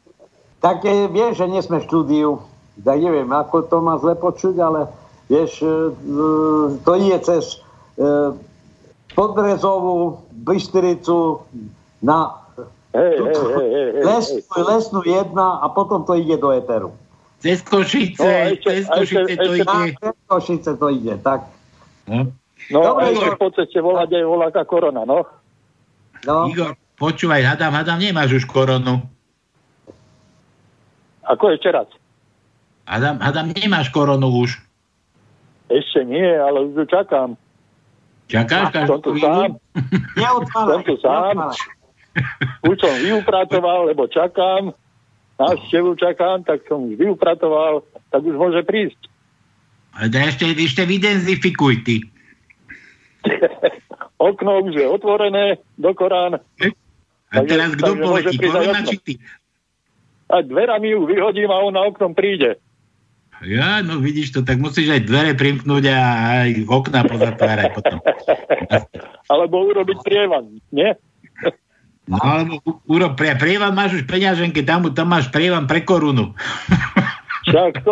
tak e, vieš, že nie sme v štúdiu, tak neviem, ako to má zle počuť, ale vieš, e, e, to ide cez e, Podbrezovú, Bystricu, na hej, hej, hej. lesnú, lesnú jedna a potom to ide do Eteru. Cez Košice, No, ešte- cez ešte- Košice to ešte- ide. Na Košice to ide, tak. No. No, Dobre, Igor. po ceste volať aj voláka korona, no. No, Igor, počúvaj, hadám, hadám, nemáš už koronu. Ako ešte raz? Hadám, hadám, nemáš koronu už. Ešte nie, ale už ju čakám. Čakáš Som každú tu sám. neotváraj. Som tu sám. Už som vyupratoval, lebo čakám. Návštevu čakám, tak som už vyupratoval, tak už môže prísť. Ale ešte, ešte vydenzifikuj ty. <laughs> Okno už je otvorené do Korán A Takže- teraz kto poletí, korona či ty? a dverami ju vyhodím a on na oknom príde. Ja, no vidíš to, tak musíš aj dvere primknúť a aj okná pozatvárať potom. <laughs> Alebo urobiť prievan, nie? No alebo urob pre, prievan máš už v peňaženke, tam, tam máš prievan pre korunu. Však to...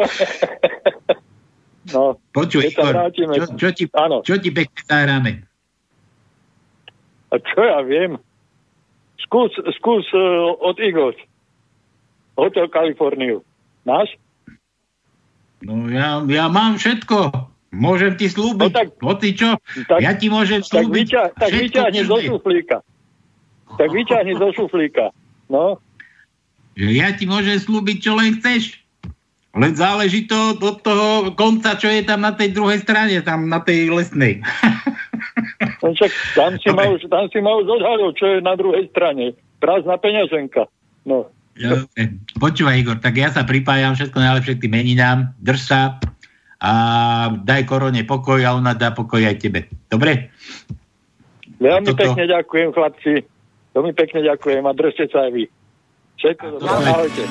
<laughs> no, Počuj, Igor, vrátime- čo, čo, ti, Áno. čo ti pekne zahráme? a čo ja viem? Skús, skús uh, od Eagles. Hotel Kaliforniu. Náš? No ja, ja mám všetko. Môžem ti slúbiť. No tak- Hoci čo, tak- ja ti môžem Tak, slúbiť. vyťa, tak vyťahni zo šuflíka. Tak vyťahni zo šuflíka. No, ja ti môžem slúbiť, čo len chceš. Len záleží to od toho konca, čo je tam na tej druhej strane, tam na tej lesnej. <laughs> no však tam si, Dobre. ma už, tam si ma už odhalil, čo je na druhej strane. Prázdna peňaženka. No, Dobre. Počúvaj, Igor, tak ja sa pripájam, všetko najlepšie k tým meninám, drž sa a daj korone pokoj a ona dá pokoj aj tebe. Dobre? veľmi Toto- pekne ďakujem, chlapci. Veľmi pekne ďakujem a držte sa aj vy. Všetko dobré. Ahojte.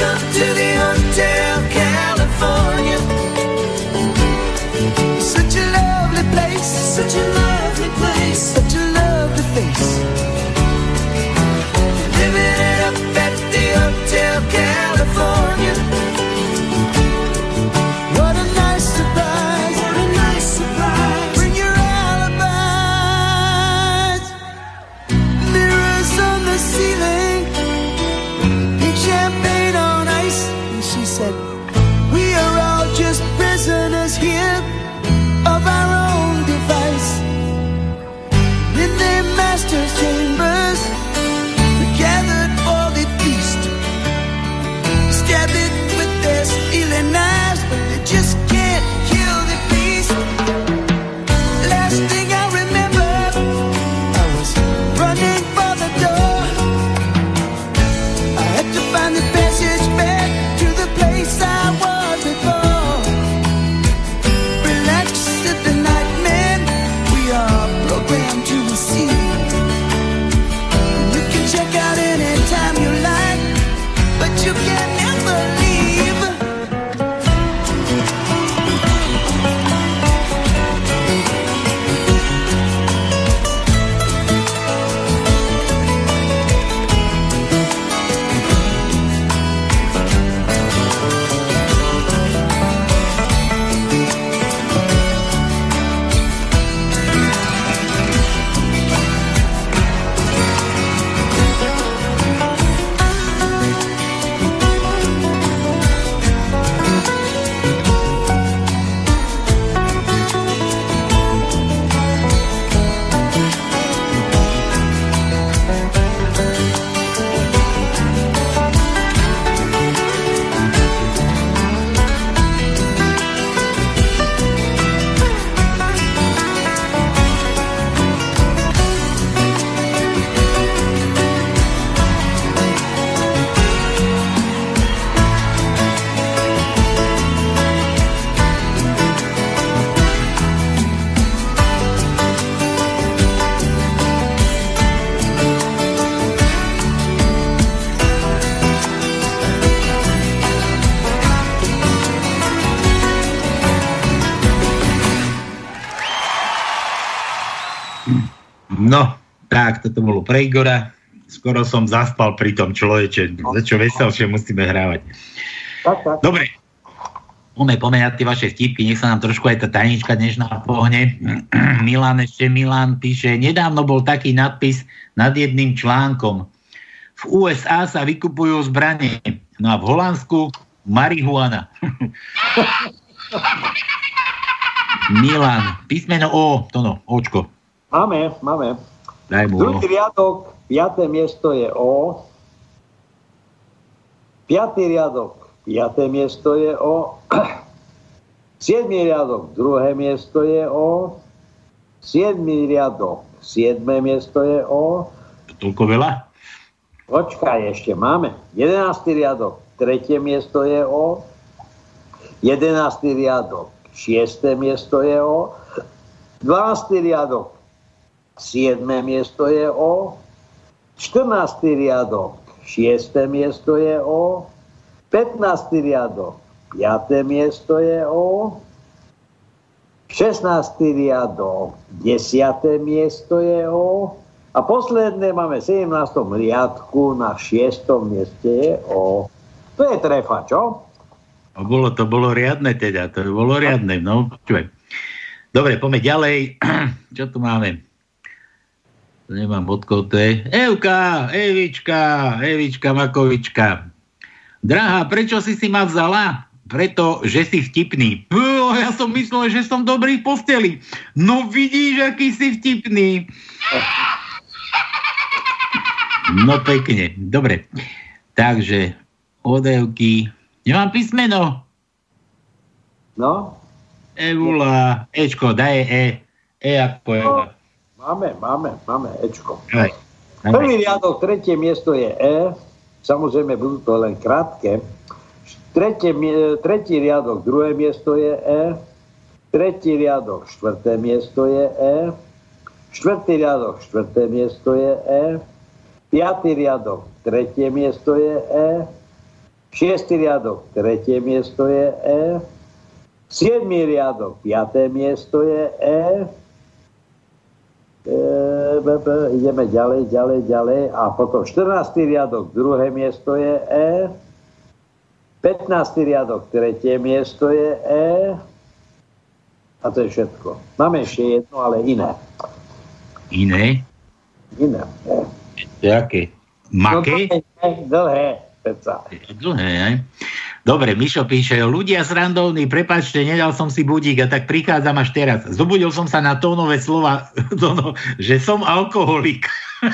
Welcome to toto bolo pre Igora. Skoro som zaspal pri tom človeče. Za čo veselšie musíme hrávať. Tak, tak. Dobre. Poďme pomenať tie vaše vtipky, nech sa nám trošku aj tá tajnička dnešná pohne. <clears throat> Milan ešte, Milan píše, nedávno bol taký nadpis nad jedným článkom. V USA sa vykupujú zbranie, no a v Holandsku marihuana. <laughs> Milan, písmeno O, to no, Očko. Máme, máme. Daj mu. Druhý riadok, piaté miesto je O. Piatý riadok, piaté miesto je O. <clears throat> Siedmý riadok, druhé miesto je O. Siedmý riadok, siedme miesto je O. Toľko veľa? Počkaj, ešte máme. Jedenáctý riadok, tretie miesto je O. Jedenáctý riadok, šiesté miesto je O. Dvanáctý riadok, siedme miesto je O. 14. riadok, 6. miesto je O. 15. riadok, 5. miesto je O. 16. riadok, 10. miesto je O. A posledné máme v 17. riadku, na 6. mieste je O. To je trefa, čo? A bolo, to bolo riadne teda, to bolo riadne, no počuj. Dobre, poďme ďalej. <clears throat> Čo tu máme? Nemám odkov, to je. Evka, Evička, Evička Makovička. Drahá, prečo si si ma vzala? Preto, že si vtipný. O, ja som myslel, že som dobrý v posteli. No vidíš, aký si vtipný. No pekne, dobre. Takže, odevky. Nemám písmeno. No, Evula, Ečko, daj E. E ako Eva. Máme, máme, máme Ečko. Aj. Prvý riadok, tretie miesto je E. Samozrejme, budú to len krátke. Tretie, tretí riadok, druhé miesto je E. Tretí riadok, štvrté miesto je E. Štvrtý riadok, štvrté miesto je E. Piatý riadok, tretie miesto je E. Šiestý riadok, tretie miesto je E. Siedmý riadok, piaté miesto je E. E, ideme ďalej, ďalej, ďalej. A potom 14. riadok, druhé miesto je E. 15. riadok, tretie miesto je E. A to je všetko. Máme ešte jedno, ale iné. Iné? Iné. E. To je aké? Maké? No, dlhé, dlhé. Dlhé, aj? Dobre, Mišo píše, ľudia srandovní, prepačte, nedal som si budík a tak prichádzam až teraz. Zobudil som sa na tónové slova, tóno, <laughs> že som alkoholik. <laughs>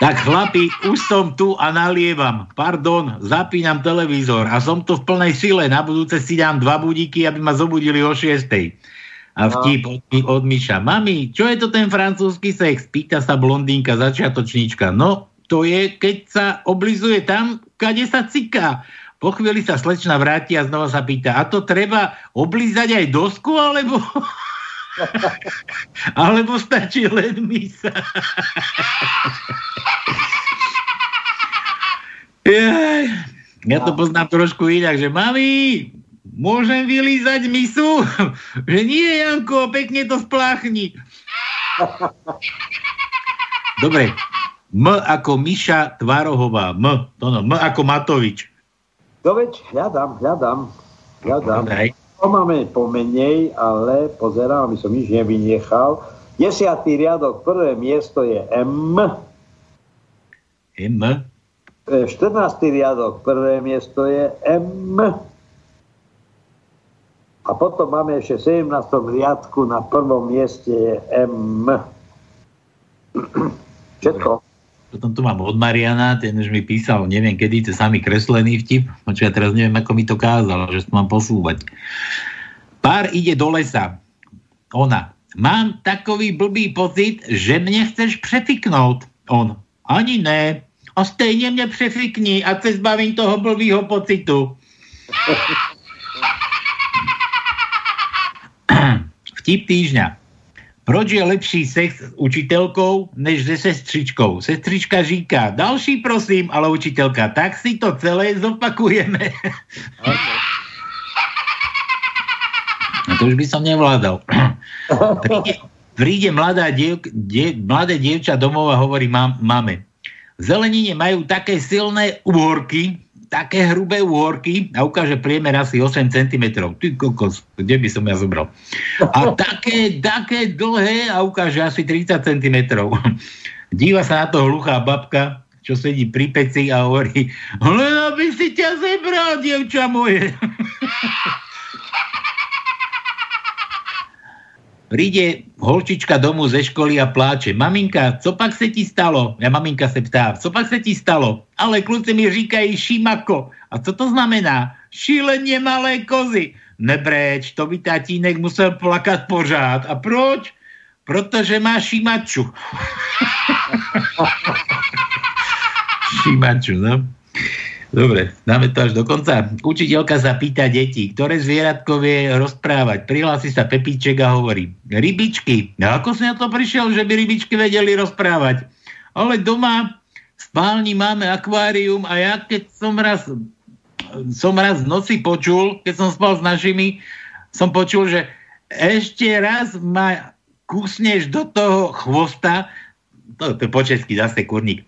tak chlapi, už som tu a nalievam. Pardon, zapínam televízor a som tu v plnej sile. Na budúce si dám dva budíky, aby ma zobudili o 6. A vtip od, od Miša. Mami, čo je to ten francúzsky sex? Pýta sa blondínka, začiatočníčka. No, to je, keď sa oblizuje tam, kade sa ciká. Po chvíli sa slečna vráti a znova sa pýta, a to treba oblízať aj dosku, alebo... <laughs> alebo stačí len misa. <laughs> Ja to poznám trošku inak, že mami, môžem vylízať misu? <laughs> že nie, Janko, pekne to spláchni. Dobre, M ako Miša Tvarohová. M, to no, M ako Matovič. To veď, hľadám, hľadám, hľadám. Daj. To máme pomenej, ale pozerám, aby som nič nevynechal. Desiatý riadok, prvé miesto je M. M. E, 14. riadok, prvé miesto je M. A potom máme ešte v 17. riadku na prvom mieste je M. <clears throat> Všetko. Potom tu mám od Mariana, ten už mi písal, neviem kedy, to je samý kreslený vtip, čo ja teraz neviem, ako mi to kázal, že to mám posúvať. Pár ide do lesa. Ona. Mám takový blbý pocit, že mne chceš prefiknúť. On. Ani ne. A stejne mne prefikni a se zbavím toho blbýho pocitu. <laughs> Vtip týždňa. Proč je lepší sex s učiteľkou než se sestřičkou? Sestrička říká, další prosím, ale učiteľka, tak si to celé zopakujeme. <laughs> A to už by som nevládal. príde, <laughs> príde mladá diev, die, mladé dievča domov a hovorí mám, máme. V zelenine majú také silné úhorky, také hrubé úhorky a ukáže priemer asi 8 cm. Ty kokos, kde by som ja zobral? A <laughs> také, také dlhé a ukáže asi 30 cm. <laughs> Díva sa na to hluchá babka, čo sedí pri peci a hovorí, len aby si ťa zebral, dievča moje. <laughs> Príde holčička domu ze školy a pláče. Maminka, co pak se ti stalo? Ja maminka se ptá, co pak se ti stalo? Ale kluci mi říkají šimako. A co to znamená? Šílenie malé kozy. Nebreč, to by tatínek musel plakat pořád. A proč? Protože má šimaču. <laughs> šimaču, no. Dobre, dáme to až do konca. Učiteľka sa pýta deti, ktoré zvieratko vie rozprávať. Prihlási sa Pepíček a hovorí, rybičky. A ako si na to prišiel, že by rybičky vedeli rozprávať? Ale doma v spálni máme akvárium a ja keď som raz, som raz v noci počul, keď som spal s našimi, som počul, že ešte raz ma kusneš do toho chvosta, to, to po česky zase kurník,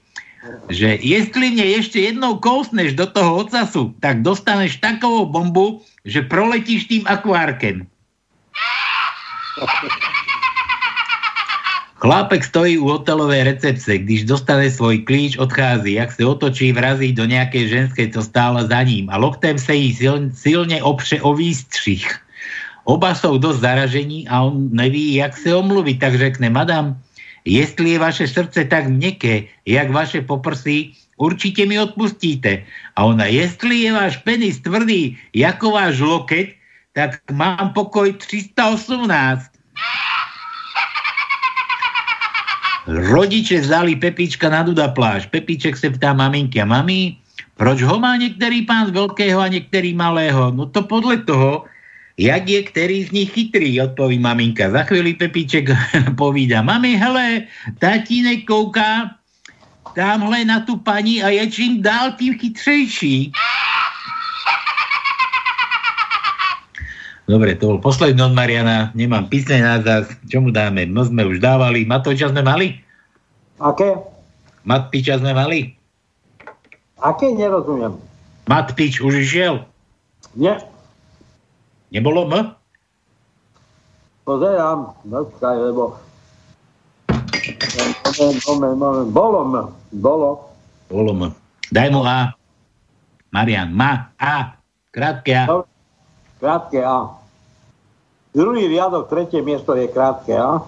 že jestli mne ešte jednou kousneš do toho ocasu, tak dostaneš takovou bombu, že proletíš tým akvárkem. Chlápek stojí u hotelovej recepce, když dostane svoj klíč, odchází. Jak se otočí, vrazí do nějaké ženské, co stála za ním a loktem se jí sil, silně opře o výstřih. Oba jsou dost zaražení a on neví, jak se omluvit, tak řekne, madam, jestli je vaše srdce tak měkké, jak vaše poprsí, určitě mi odpustíte. A ona, jestli je váš penis tvrdý, jako váš loket, tak mám pokoj 318. Rodiče vzali Pepička na Duda pláž. Pepíček se ptá maminky a mami, proč ho má některý pán z veľkého a některý malého? No to podle toho, jak je který z nich chytrý, odpoví maminka. Za chvíli Pepíček <laughs> povídá, mami, hele, tatínek kouká tamhle na tu paní a je čím dál tím chytřejší. Dobre, to bol posledný od Mariana. Nemám písne názad. Čo mu dáme? No sme už dávali. Matoviča sme mali? Aké? Matpiča sme mali? Aké nerozumiem. Matpič už išiel? Nie. Nebolo M? Pozerám, počkaj, lebo... Moment, moment, moment. Bolo M. Bolo. Bolo M. Daj mu A. Marian, má A. Krátke A. Dobre. Krátke A. Druhý riadok, tretie miesto je krátke A.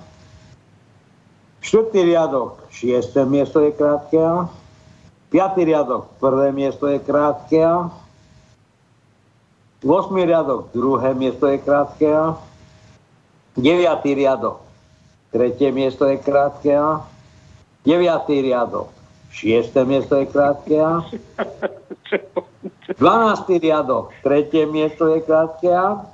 Štvrtý riadok, šiesté miesto je krátke A. Piatý riadok, prvé miesto je krátke A. Osmý riadok, druhé miesto je krátke A. Deviatý riadok, tretie miesto je krátke A. Deviatý riadok, šiesté miesto je krátke <laughs> A. 12. riadok, tretie miesto je krátke A.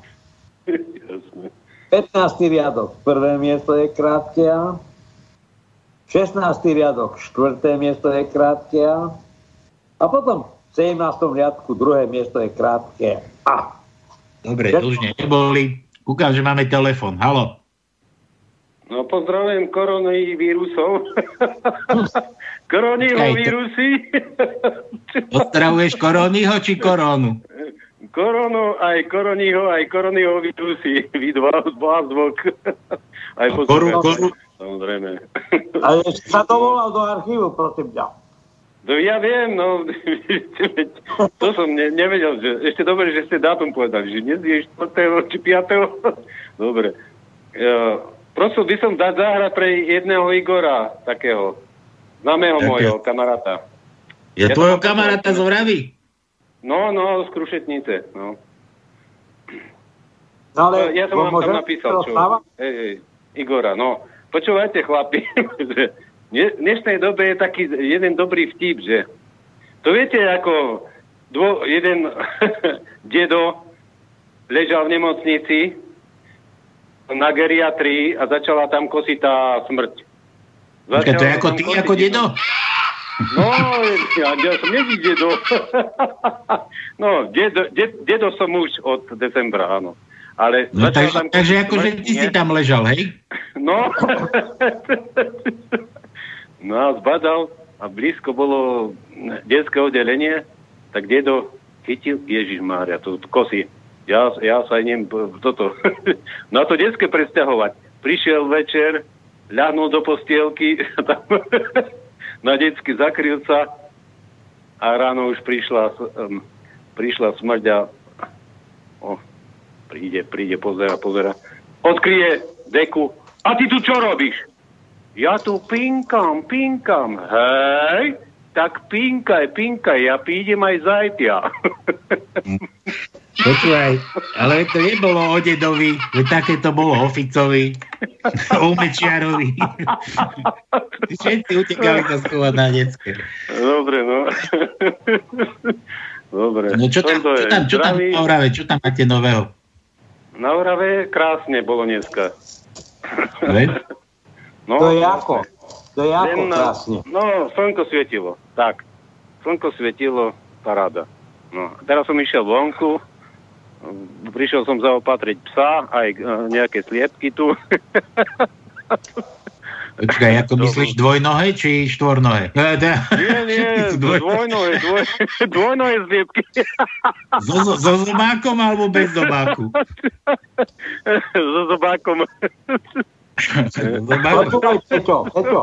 15. riadok, prvé miesto je krátke A. 16. riadok, štvrté miesto je krátke A. A potom v 17. riadku druhé miesto je krátke A. Dobre, dlžne neboli. Kúkam, že máme telefon. Halo. No pozdravujem koronavírusov. <laughs> Koroniho vírusy. Pozdravuješ koronyho či koronu? Koronu, aj koroniho, aj koroniho vírusy. Vy dva, dva zvok. Aj koru, koru. Samozrejme. Ale sa to volal do archívu, prosím ťa. No ja viem, no, <laughs> to som ne, nevedel, že ešte dobre, že ste dátum povedali, že dnes je 4. či 5. <laughs> Dobre. Ja, prosil by som dať zahrať pre jedného Igora, takého, známeho môjho kamaráta. Je ja tvojho kamaráta z Oravy? No, no, z Krušetnice, no. no ale ja som vám tam napísal, čo... Hej, hej, Igora, no. Počúvajte, chlapi, <laughs> že v dnešnej dobe je taký jeden dobrý vtip, že to viete, ako dvo, jeden <laughs> dedo ležal v nemocnici na geriatrii a začala tam kosiť tá smrť. Začala to je ako ty, ako dedo? No, ja, ja som neví dedo. <laughs> no, dedo, dedo, dedo som už od decembra, áno. Ale no, takže, tam takže akože ty si tam ležal, hej? No. <laughs> no a zbadal a blízko bolo detské oddelenie, tak dedo chytil, Ježiš Mária, to kosy. Ja, ja sa idem toto, <laughs> na to detské presťahovať. Prišiel večer, ľahnul do postielky, <laughs> tam, <laughs> na detsky zakryl sa a ráno už prišla, um, prišla smrť a oh, príde, príde, pozera, pozera. Odkryje deku. A ty tu čo robíš? Ja tu pinkam, pinkam. Hej, tak pinkaj, pinkaj, ja prídem aj zajtia. <laughs> Počúvaj, ale to nebolo o dedovi, také to bolo o Ficovi, <laughs> o Mečiarovi. <laughs> Všetci utekali sa schovať na detské. Dobre, no. Dobre. No čo tam, čo tam, čo tam, čo tam, čo tam máte nového? Na Orave krásne bolo dneska. No, to je ako? To je ako Len, krásne? No, slnko svietilo. Tak. Slnko svietilo, paráda. No, teraz som išiel vonku, prišiel som zaopatriť psa, aj e, nejaké sliepky tu. <laughs> Počkaj, ako myslíš dvojnohe či štvornohe? Teda- Nie, nie, <laughs> Dvoj- dvojnohe, dvoj, <laughs> dvojnohe zliepky. So, so, so zobákom alebo bez zobáku? so zobákom. Zobákom. Počúvaj, Peťo, Peťo.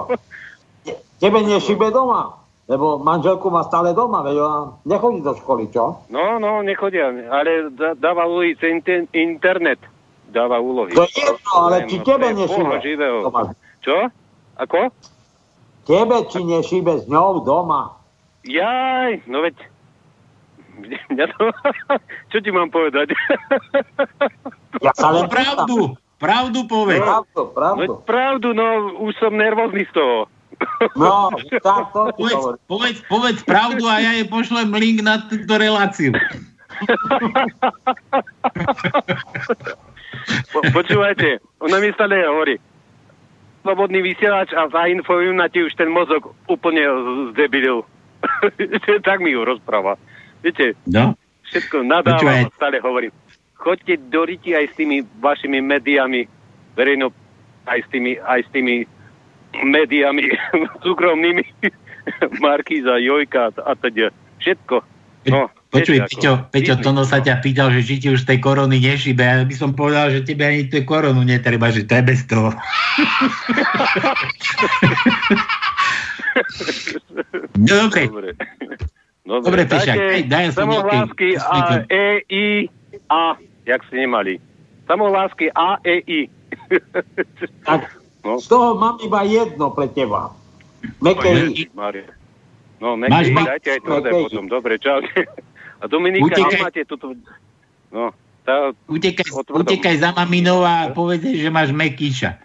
Tebe nešibe doma, lebo manželku má stále doma, veď ona nechodí do školy, čo? No, no, nechodia, ale dá- dáva úlohy cez inter- internet. Dáva úlohy. To je jedno, ale či tebe doma? Čo? Ako? Tebe či nešibe s ňou doma? Jaj, no veď... <laughs> Ja to... <laughs> Čo ti mám povedať? Ja sa len pravdu, pravdu povedz. Pravdu, No, pravdu. pravdu, no už som nervózny z toho. No, tak to Povedz, povedz, povedz pravdu a ja jej pošlem link na túto reláciu. Po, počúvajte, ona mi stále hovorí. Slobodný vysielač a zainfojujú na ti už ten mozog úplne z- zdebilil. <laughs> tak mi ju rozpráva. Viete, No? všetko nadávam stále hovorím. Choďte do riti aj s tými vašimi médiami, verejno, aj s tými, aj s tými médiami <laughs> súkromnými, <laughs> Markíza, Jojka a teda. Všetko. No, Počuj, Peťo, Peťo. Tono sa ťa pýtal, že či ti už tej korony nešibe. Ja by som povedal, že tebe ani tú koronu netreba, že to je bez toho. <laughs> no dobre, Dobre. Dobre, Pešák, daj- daj som Samohlásky A, E, I, A, jak ste nemali. Samohlásky A, E, I. Tak, <laughs> No. z toho mám iba jedno pre teba. Mária. No, ma- dajte aj tvrdé potom. Dobre, čaute. <laughs> A Dominika, Utekaj. nemáte túto... No, tá... utekaj, utekaj za maminou a povedz, že máš Mekíša. <laughs>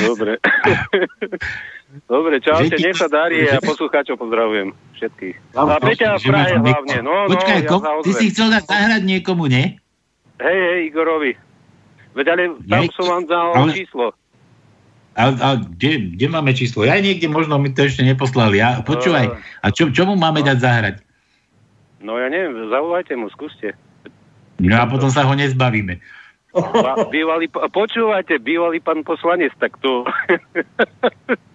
Dobre. Dobre, čaute, nech sa darí a poslucháčov pozdravujem všetkých. Ja- A Peťa v Prahe hlavne. No, no, Počkaj, ja kom, sa ty si chcel dať zahrať niekomu, nie? Hej, hej, Igorovi. Veď ale tam Ja- som vám dal ale- číslo. A, a kde, kde máme číslo? Ja niekde možno mi to ešte neposlali. Ja, počúvaj, a čo, čo mu máme dať zahrať? No ja neviem, zavolajte mu, skúste. No a potom sa ho nezbavíme. Ba- Bývalý, po- počúvajte, bývalý pán poslanec, tak to... <laughs>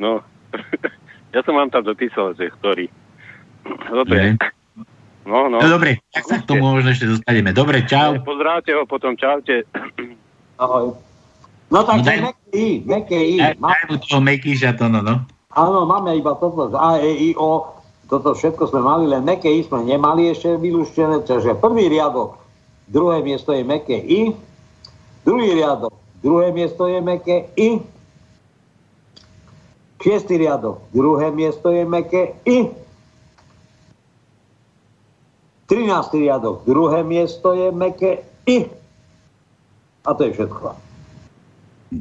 no, <laughs> ja som vám tam dopísal, že ktorý. Dobre. No, no. No dobre, tak sa k tomu možno ešte dostaneme. Dobre, čau. Pozdravte ho potom, čaute. Ahoj. No tak No je daj- meké I. Daj, Má- daj mu toho Mekíša, to no, no. Áno, máme iba toto, A, E, I, O, toto všetko sme mali, len meké I sme nemali ešte vylúštené, čiže prvý riadok, druhé miesto je meké I, druhý riadok, druhé miesto je meké I, šiestý riadok, druhé miesto je meké I, 13. riadok, druhé miesto je meké I. A to je všetko.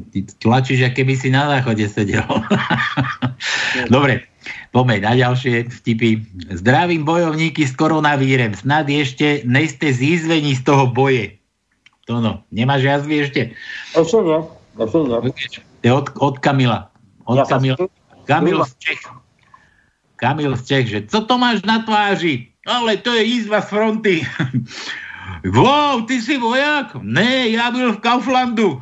Ty tlačíš, aké by si na záchode sedel. <laughs> Dobre, poďme na ďalšie vtipy. Zdravím bojovníky s koronavírem. Snad ešte nejste zízvení z toho boje. To no, nemáš jazvy ešte? Ešte nie, ešte nie. To je od, od Kamila. Od Ja sa Kamila. skry- Kamil z Čech. Kamil z Čech, že co to máš na tváři? Ale to je jízva z fronty. <laughs> wow, ty si voják? Ne, já byl v Kauflandu. <laughs>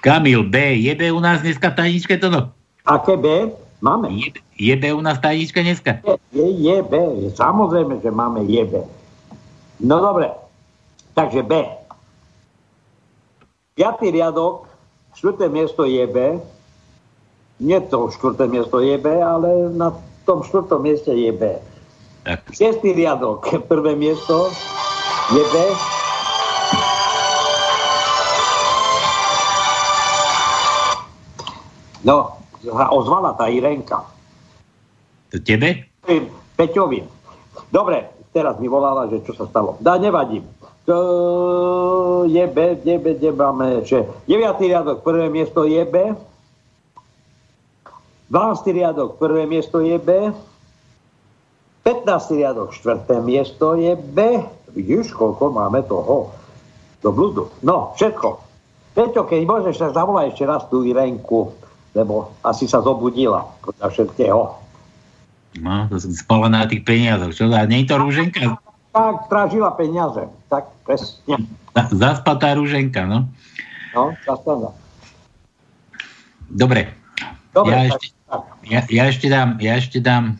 Kamil B, jebe u nás dneska v tajničke toto? Aké B? Máme. Jebe, jebe u nás v tajničke dneska? Je, je B. Samozrejme, že máme je B. No dobre. Takže B. Piatý riadok, štvrté miesto je B. Nie to štvrté miesto je B, ale na tom štvrtom mieste je B. Tak. Šiestý riadok, prvé miesto je B. No, ozvala tá Irenka. To tebe? Peťovi. Dobre, teraz mi volala, že čo sa stalo. Dá, nevadí. To je B, je B, kde máme, že 9. riadok, prvé miesto je B. 12. riadok, prvé miesto je B. 15. riadok, štvrté miesto je B. Vidíš, koľko máme toho do bludu. No, všetko. Peťo, keď môžeš, tak zavolaj ešte raz tú Irenku, lebo asi sa zobudila podľa všetkého. No, to spala na tých peniazoch. Čo dá? Nie je to rúženka? Tak, strážila peniaze. Tak, presne. Za- Zaspatá rúženka, no. No, zaspala. Dobre. Dobre, ja, tak, ešte, ja, ja ešte dám, ja ešte dám,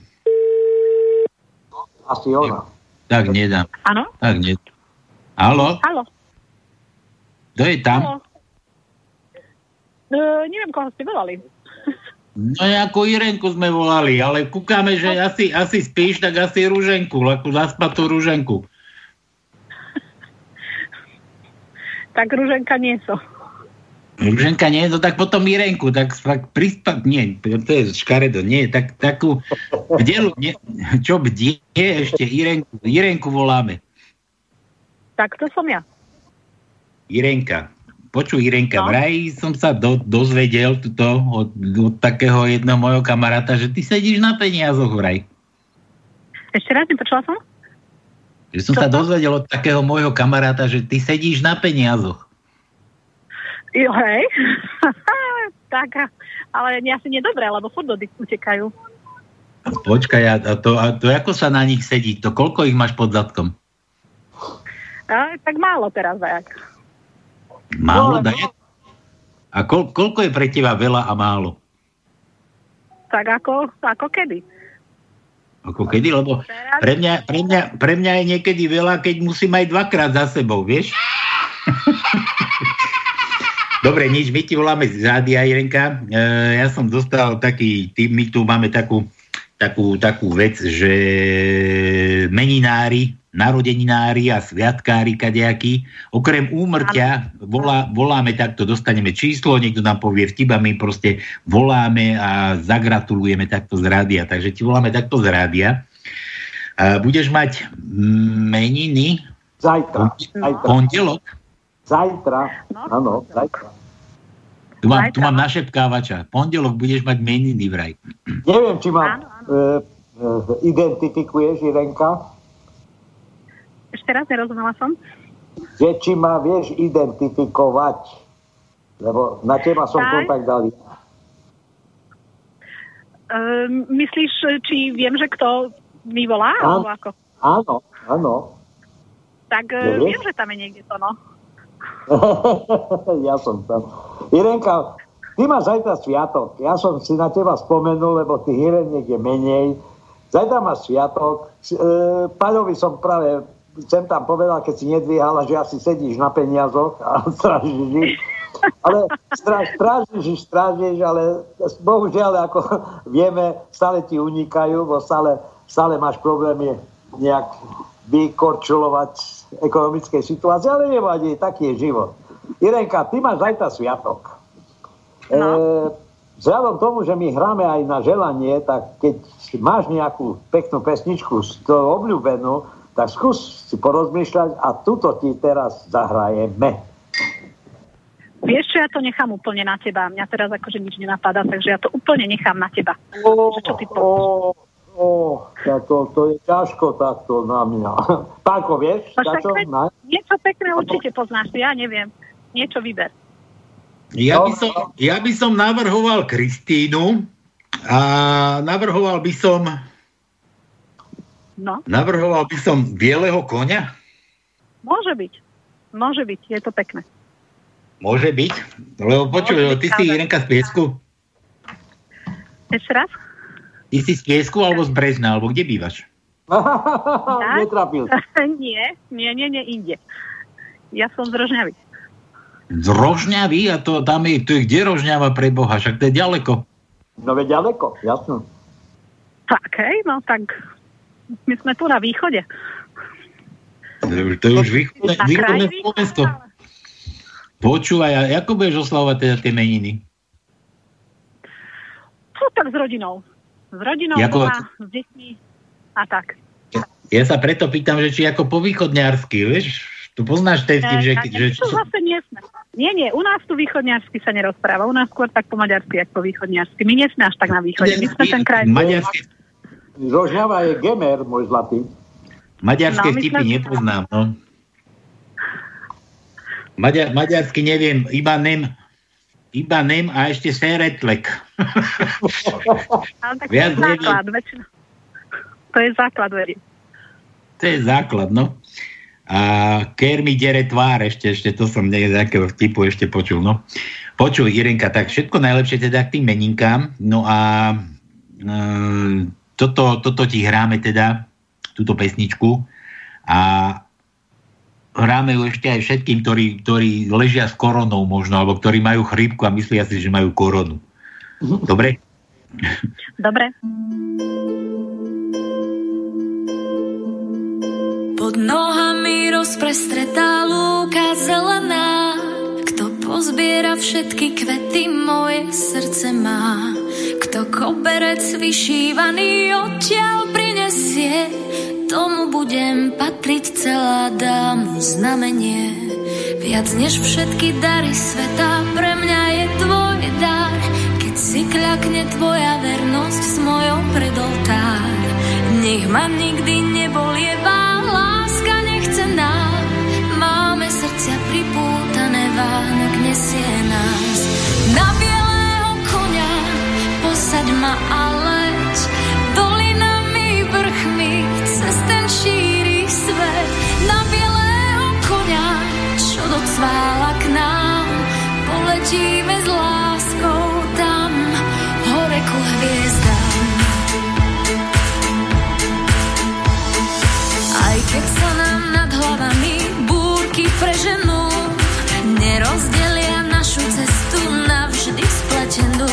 asi ona. tak nedám. Áno? Tak nedám. Halo? Halo. Kto je tam? Halo. E, neviem, koho ste volali. No nejakú Irenku sme volali, ale kúkame, že asi, asi spíš, tak asi rúženku, takú zaspatú rúženku. <laughs> Tak Ruženka nie som. Rúženka nie, no tak potom Irenku, tak fakt prispať, nie, to je škaredo, nie, tak takú bdelu, nie, čo bdie, ešte Irenku, Irenku voláme. Tak to som ja. Irenka. Počuj, Irenka, No. vraj som sa do, dozvedel tuto od, od takého jedného mojho kamaráta, že ty sedíš na peniazoch vraj. Ešte raz, nepočula som? Že som Čo sa dozvedel od takého môjho kamaráta, že ty sedíš na peniazoch. Jo, hej. <laughs> tak, ale asi nedobré, lebo furt utekajú. Počkaj, a to, a to ako sa na nich sedí? To koľko ich máš pod zadkom? A, tak málo teraz, zajak. Málo, No, daj? A kol, koľko je pre teba veľa a málo? Tak ako, ako kedy? Ako kedy? Lebo pre mňa, pre, mňa, pre mňa je niekedy veľa, keď musím aj dvakrát za sebou, vieš? <laughs> Dobre, nič, my ti voláme z rádia, Irenka. E, ja som dostal taký, tým, my tu máme takú, takú, takú vec, že meninári, narodeninári a sviatkári kadejakí, okrem úmrtia volá, voláme takto, dostaneme číslo, niekto nám povie my proste voláme a zagratulujeme takto z rádia. Takže ti voláme takto z rádia. A budeš mať meniny Zajtra. Zajtra. pondelok. Zajtra. No. Áno, zajtra. Tu mám, tu Zajtra, mám no. našepkávača. Pondelok budeš mať meniny vraj. Neviem, či ma Áno, e, e, identifikuješ, Irenka, Ešte raz, nerozumela som. že či ma vieš identifikovať. Lebo na teba som Tak. kontakt dali. Ehm, myslíš, či viem, že kto mi volá? Áno. Alebo ako? Áno, áno. Tak e, Nevieš? viem, že tam je niekde to, no. <laughs> ja som tam. Irenka, ty máš zajtra sviatok. Ja som si na teba spomenul, lebo tých Ireniek je menej. Zajtra máš sviatok. E, Paľovi som práve sem tam povedal, keď si nedvíhala, že asi sedíš na peniazoch a <laughs> strážiš ich. Ale stráž, strážiš, strážiš, ale bohužiaľ, ako vieme, stále ti unikajú, bo stále, stále máš problémy nejak vykorčulovať z ekonomickej situácie, ale nevadí, taký je život. Irenka, ty máš zajtra sviatok. No. E, vzhľadom tomu, že my hráme aj na želanie, tak keď máš nejakú peknú pesničku z toho obľúbenú, tak skús si porozmýšľať a tuto ti teraz zahrajeme. Vieš čo, ja to nechám úplne na teba. Mňa teraz akože nič nenapadá, takže ja to úplne nechám na teba. Že čo ty ó, tak to, to je ťažko takto na mňa. <laughs> Pánko, vieš? No však čo? niečo pekné určite poznáš, ja neviem. Niečo vyber. Ja by, No. som, ja by som navrhoval Kristínu a navrhoval by som No, navrhoval by som bieleho konia. môže byť. Môže byť, je to pekné. Môže byť. Lebo počuj, Môže byť, ty si ale- Irenka z Piesku. Ešte raz? Ty si z Piesku alebo z Brežna, alebo kde bývaš? <laughs> Netrapil. nie, nie, nie, nie, inde. Ja som z Rožňavy. Z Rožňavy a to tam je, to je kde Rožňava pre Boha, však to je ďaleko. No veď ďaleko, jasno. Tak, hej, no tak my sme tu na východe. To je, to je už východné, východné Slovensko. Počúvaj, a ako budeš oslavovať teda tie meniny? No tak s rodinou. S rodinou Jako- doma, s deťmi a tak. Ja sa preto pýtam, že či ako po východňarsky, vieš? Tu poznáš ten vtip, že... E, že, to zase nie sme. Nie, nie, u nás tu východňarsky sa nerozpráva. U nás skôr tak po maďarsky, ako po východňarsky. My nie sme až tak na východe. My sme ten kraj... Maďarské, Rožňava je gemer, môj zlatý. maďarské No, vtipy sme- nepoznám, no. Maďar, maďarsky neviem, iba nem, iba nem a ešte seretlek. Ale tak Viac to je základ. Väčšina, To je základ verí. To je základ, no. A Ker mi dere tvár, ešte, ešte to som nejakého vtipu ešte počul, no. Počuj, Irenka, tak všetko najlepšie teda k tým meninkám. No a e, toto, toto ti hráme teda, túto pesničku. A hráme ju ešte aj všetkým, ktorí, ktorí ležia s koronou možno, alebo ktorí majú chrípku a myslia si, že majú koronu. Dobre? Dobre. Pod nohami rozprestretá lúka zelená, kto pozbiera všetky kvety moje srdce má. Kto koberec vyšívaný odtiaľ prinesie, tomu budem patriť celá dám znamenie. Viac než všetky dary sveta, pre mňa je tvoj dar, keď si kľakne tvoja vernosť s mojou predoltár. Nech ma nikdy nebolievá pripútané vánok nesie nás. Na bielého konia posaď ma a leď, dolinami vrchmi cez ten šíri svet. Na bielého konia, čo docvála k nám, poletíme s láskou tam, hore ku. Aj keď sa nám hlavami búrky preženú, nerozdelia našu cestu navždy spletenú.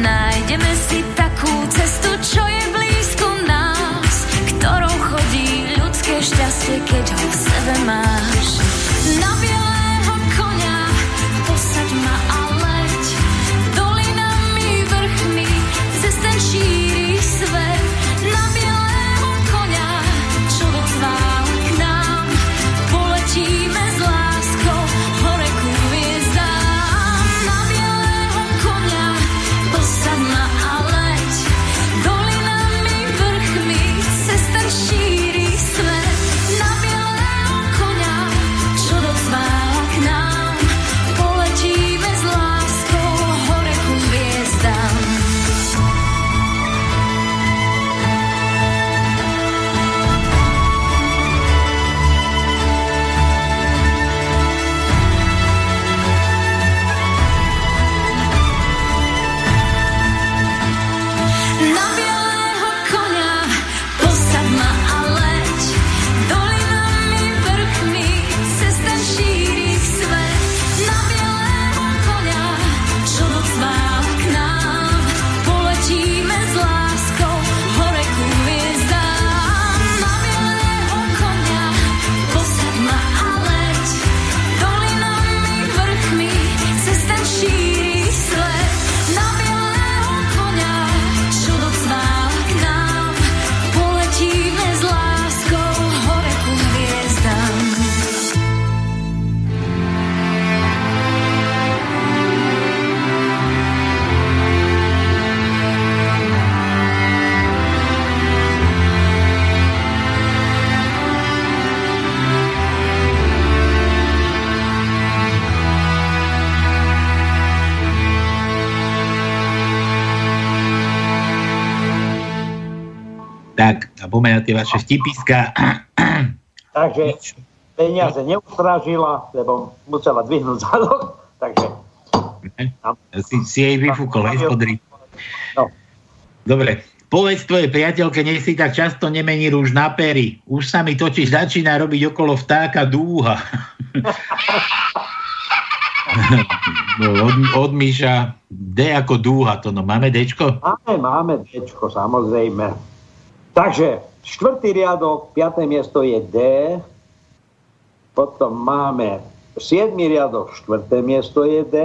Nájdeme si takú cestu, čo je blízko nás, ktorou chodí ľudské šťastie, keď ho v sebe máš. Na tie vaše vtipiska. <clears throat> Takže peniaze neustrážila, lebo musela dvihnúť zadok, <laughs> takže Si, si jej vyfúkol, hej, spodri. No. Dobre, povedz tvojej priateľke, nech si tak často nemení rúž na pery. Už sa mi totiž začína robiť okolo vtáka dúha. <laughs> no, od, od Míša D ako dúha, to no. Máme Dčko? Máme, máme Dčko, samozrejme. Takže štvrtý riadok, piaté miesto je D, potom máme 7. riadok, štvrté miesto je D,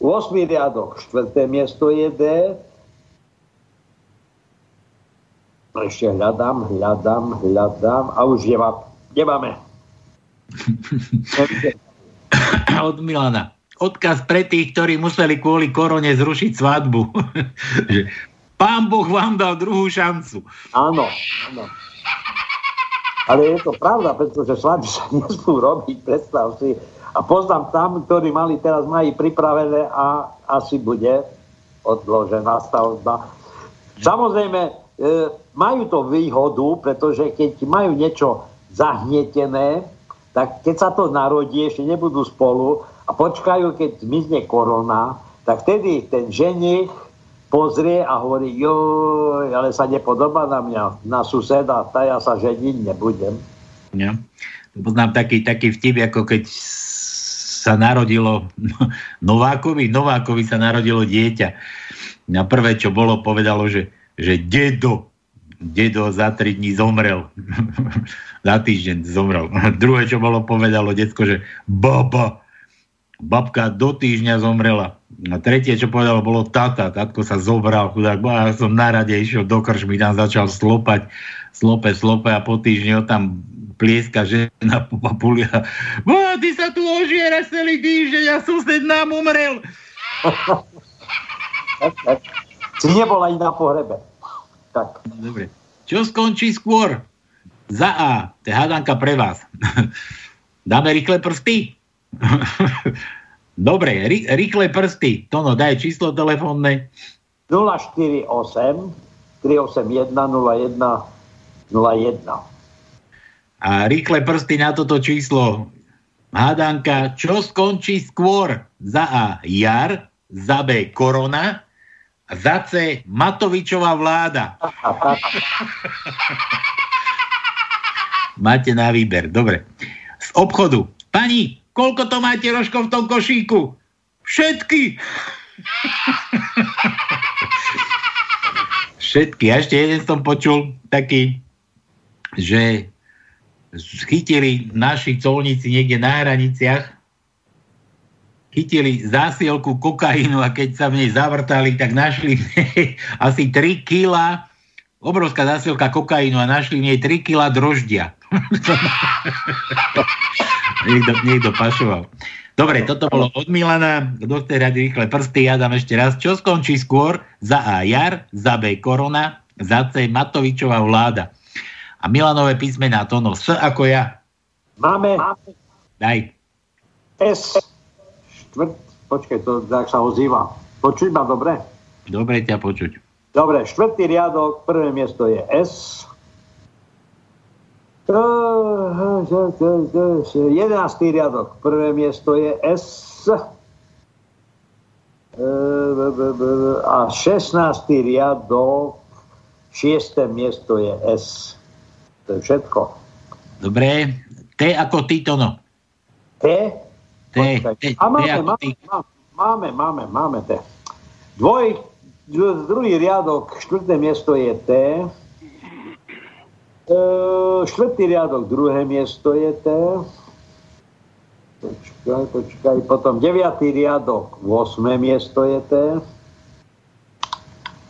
8. riadok, štvrté miesto je D, ešte hľadám, hľadám, hľadám a už nemá, nemáme. <laughs> Od Milana. Odkaz pre tých, ktorí museli kvôli korone zrušiť svadbu. <laughs> Pán Boh vám dal druhú šancu. Áno, áno. Ale je to pravda, pretože svadby sa <laughs> nesmú robiť, predstav si. A poznám tam, ktorí mali teraz mají pripravené a asi bude odložená stavba. Samozrejme, majú to výhodu, pretože keď majú niečo zahnietené, tak keď sa to narodí, ešte nebudú spolu a počkajú, keď zmizne korona, tak vtedy ten ženich pozrie a hovorí, jo, ale sa nepodobá na mňa, na suseda, tá ja sa ženiť nebudem. Ja. Poznám taký, taký vtip, ako keď sa narodilo <laughs> Novákovi, Novákovi sa narodilo dieťa. Na prvé, čo bolo, povedalo, že, že dedo, dedo za tri dní zomrel. <laughs> za týždeň zomrel. <laughs> Druhé, čo bolo, povedalo detsko, že baba, babka do týždňa zomrela. A tretie, čo povedalo, bolo tata. Tatko sa zobral, chudák, ja som na rade išiel do krčmy, tam začal slopať, slope, slope a po týždni ho tam plieska žena po papulia. Bo ty sa tu ožiera celý týždeň a sused nám umrel. Si nebol ani na pohrebe. Tak. Dobre. Čo skončí skôr? Za A. To je hádanka pre vás. <laughs> Dáme rýchle prsty? <laughs> Dobre, ry, rýchle prsty. Tono, daj číslo telefónne. 048 381 01 01. A rýchle prsty na toto číslo. Hádanka, čo skončí skôr? Za A. Jar, za B. Korona, za C. Matovičová vláda. <laughs> Máte na výber. Dobre. Z obchodu. Pani, koľko to máte rožkov v tom košíku? Všetky. Všetky. A ešte jeden som počul taký, že chytili naši colníci niekde na hraniciach, chytili zásielku kokainu a keď sa v nej zavrtali, tak našli <laughs> asi 3 kila, obrovská zásielka kokainu a našli v nej 3 kila droždia. <laughs> niekto, niekto pašoval. Dobre, toto bolo od Milana. Do tej rady rýchle prsty. Ja dám ešte raz. Čo skončí skôr? Za A jar, za B korona, za C Matovičová vláda. A Milanové písmená Tono. S ako ja. Máme Daj. S. Štvrt, počkaj, to tak sa ozýva. Počuť ma dobre? Dobre ťa počuť. Dobre, štvrtý riadok, prvé miesto je S. 11. riadok, prvé miesto je S. A 16. riadok, 6. miesto je S. To je všetko. Dobre. T ako ty, Tono. T? T. T, A máme, máme, ty. máme, máme, máme T. Dvoj, druhý riadok, štvrté miesto je T. E, štvrtý riadok, druhé miesto je T. Počkaj, počkaj. Potom deviatý riadok, 8. miesto je T.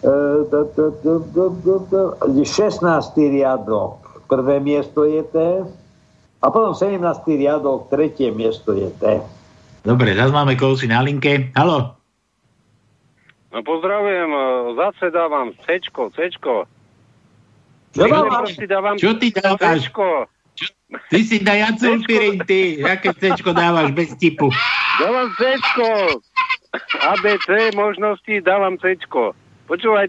E, d- d- d- d- d- d- 16. riadok, prvé miesto je T. A potom 17. riadok, tretie miesto je T. Dobre, zase máme kousy na linke. Halo. No pozdravujem, e, zase dávam Cčko, Cčko. Prsty dávam Čo ty dávaš? Cčko. Ty si dajaculpirin, ty. Aké cečko dávaš bez tipu? Dávam Cčko. ABC možnosti dávam Cčko. Počúvaj.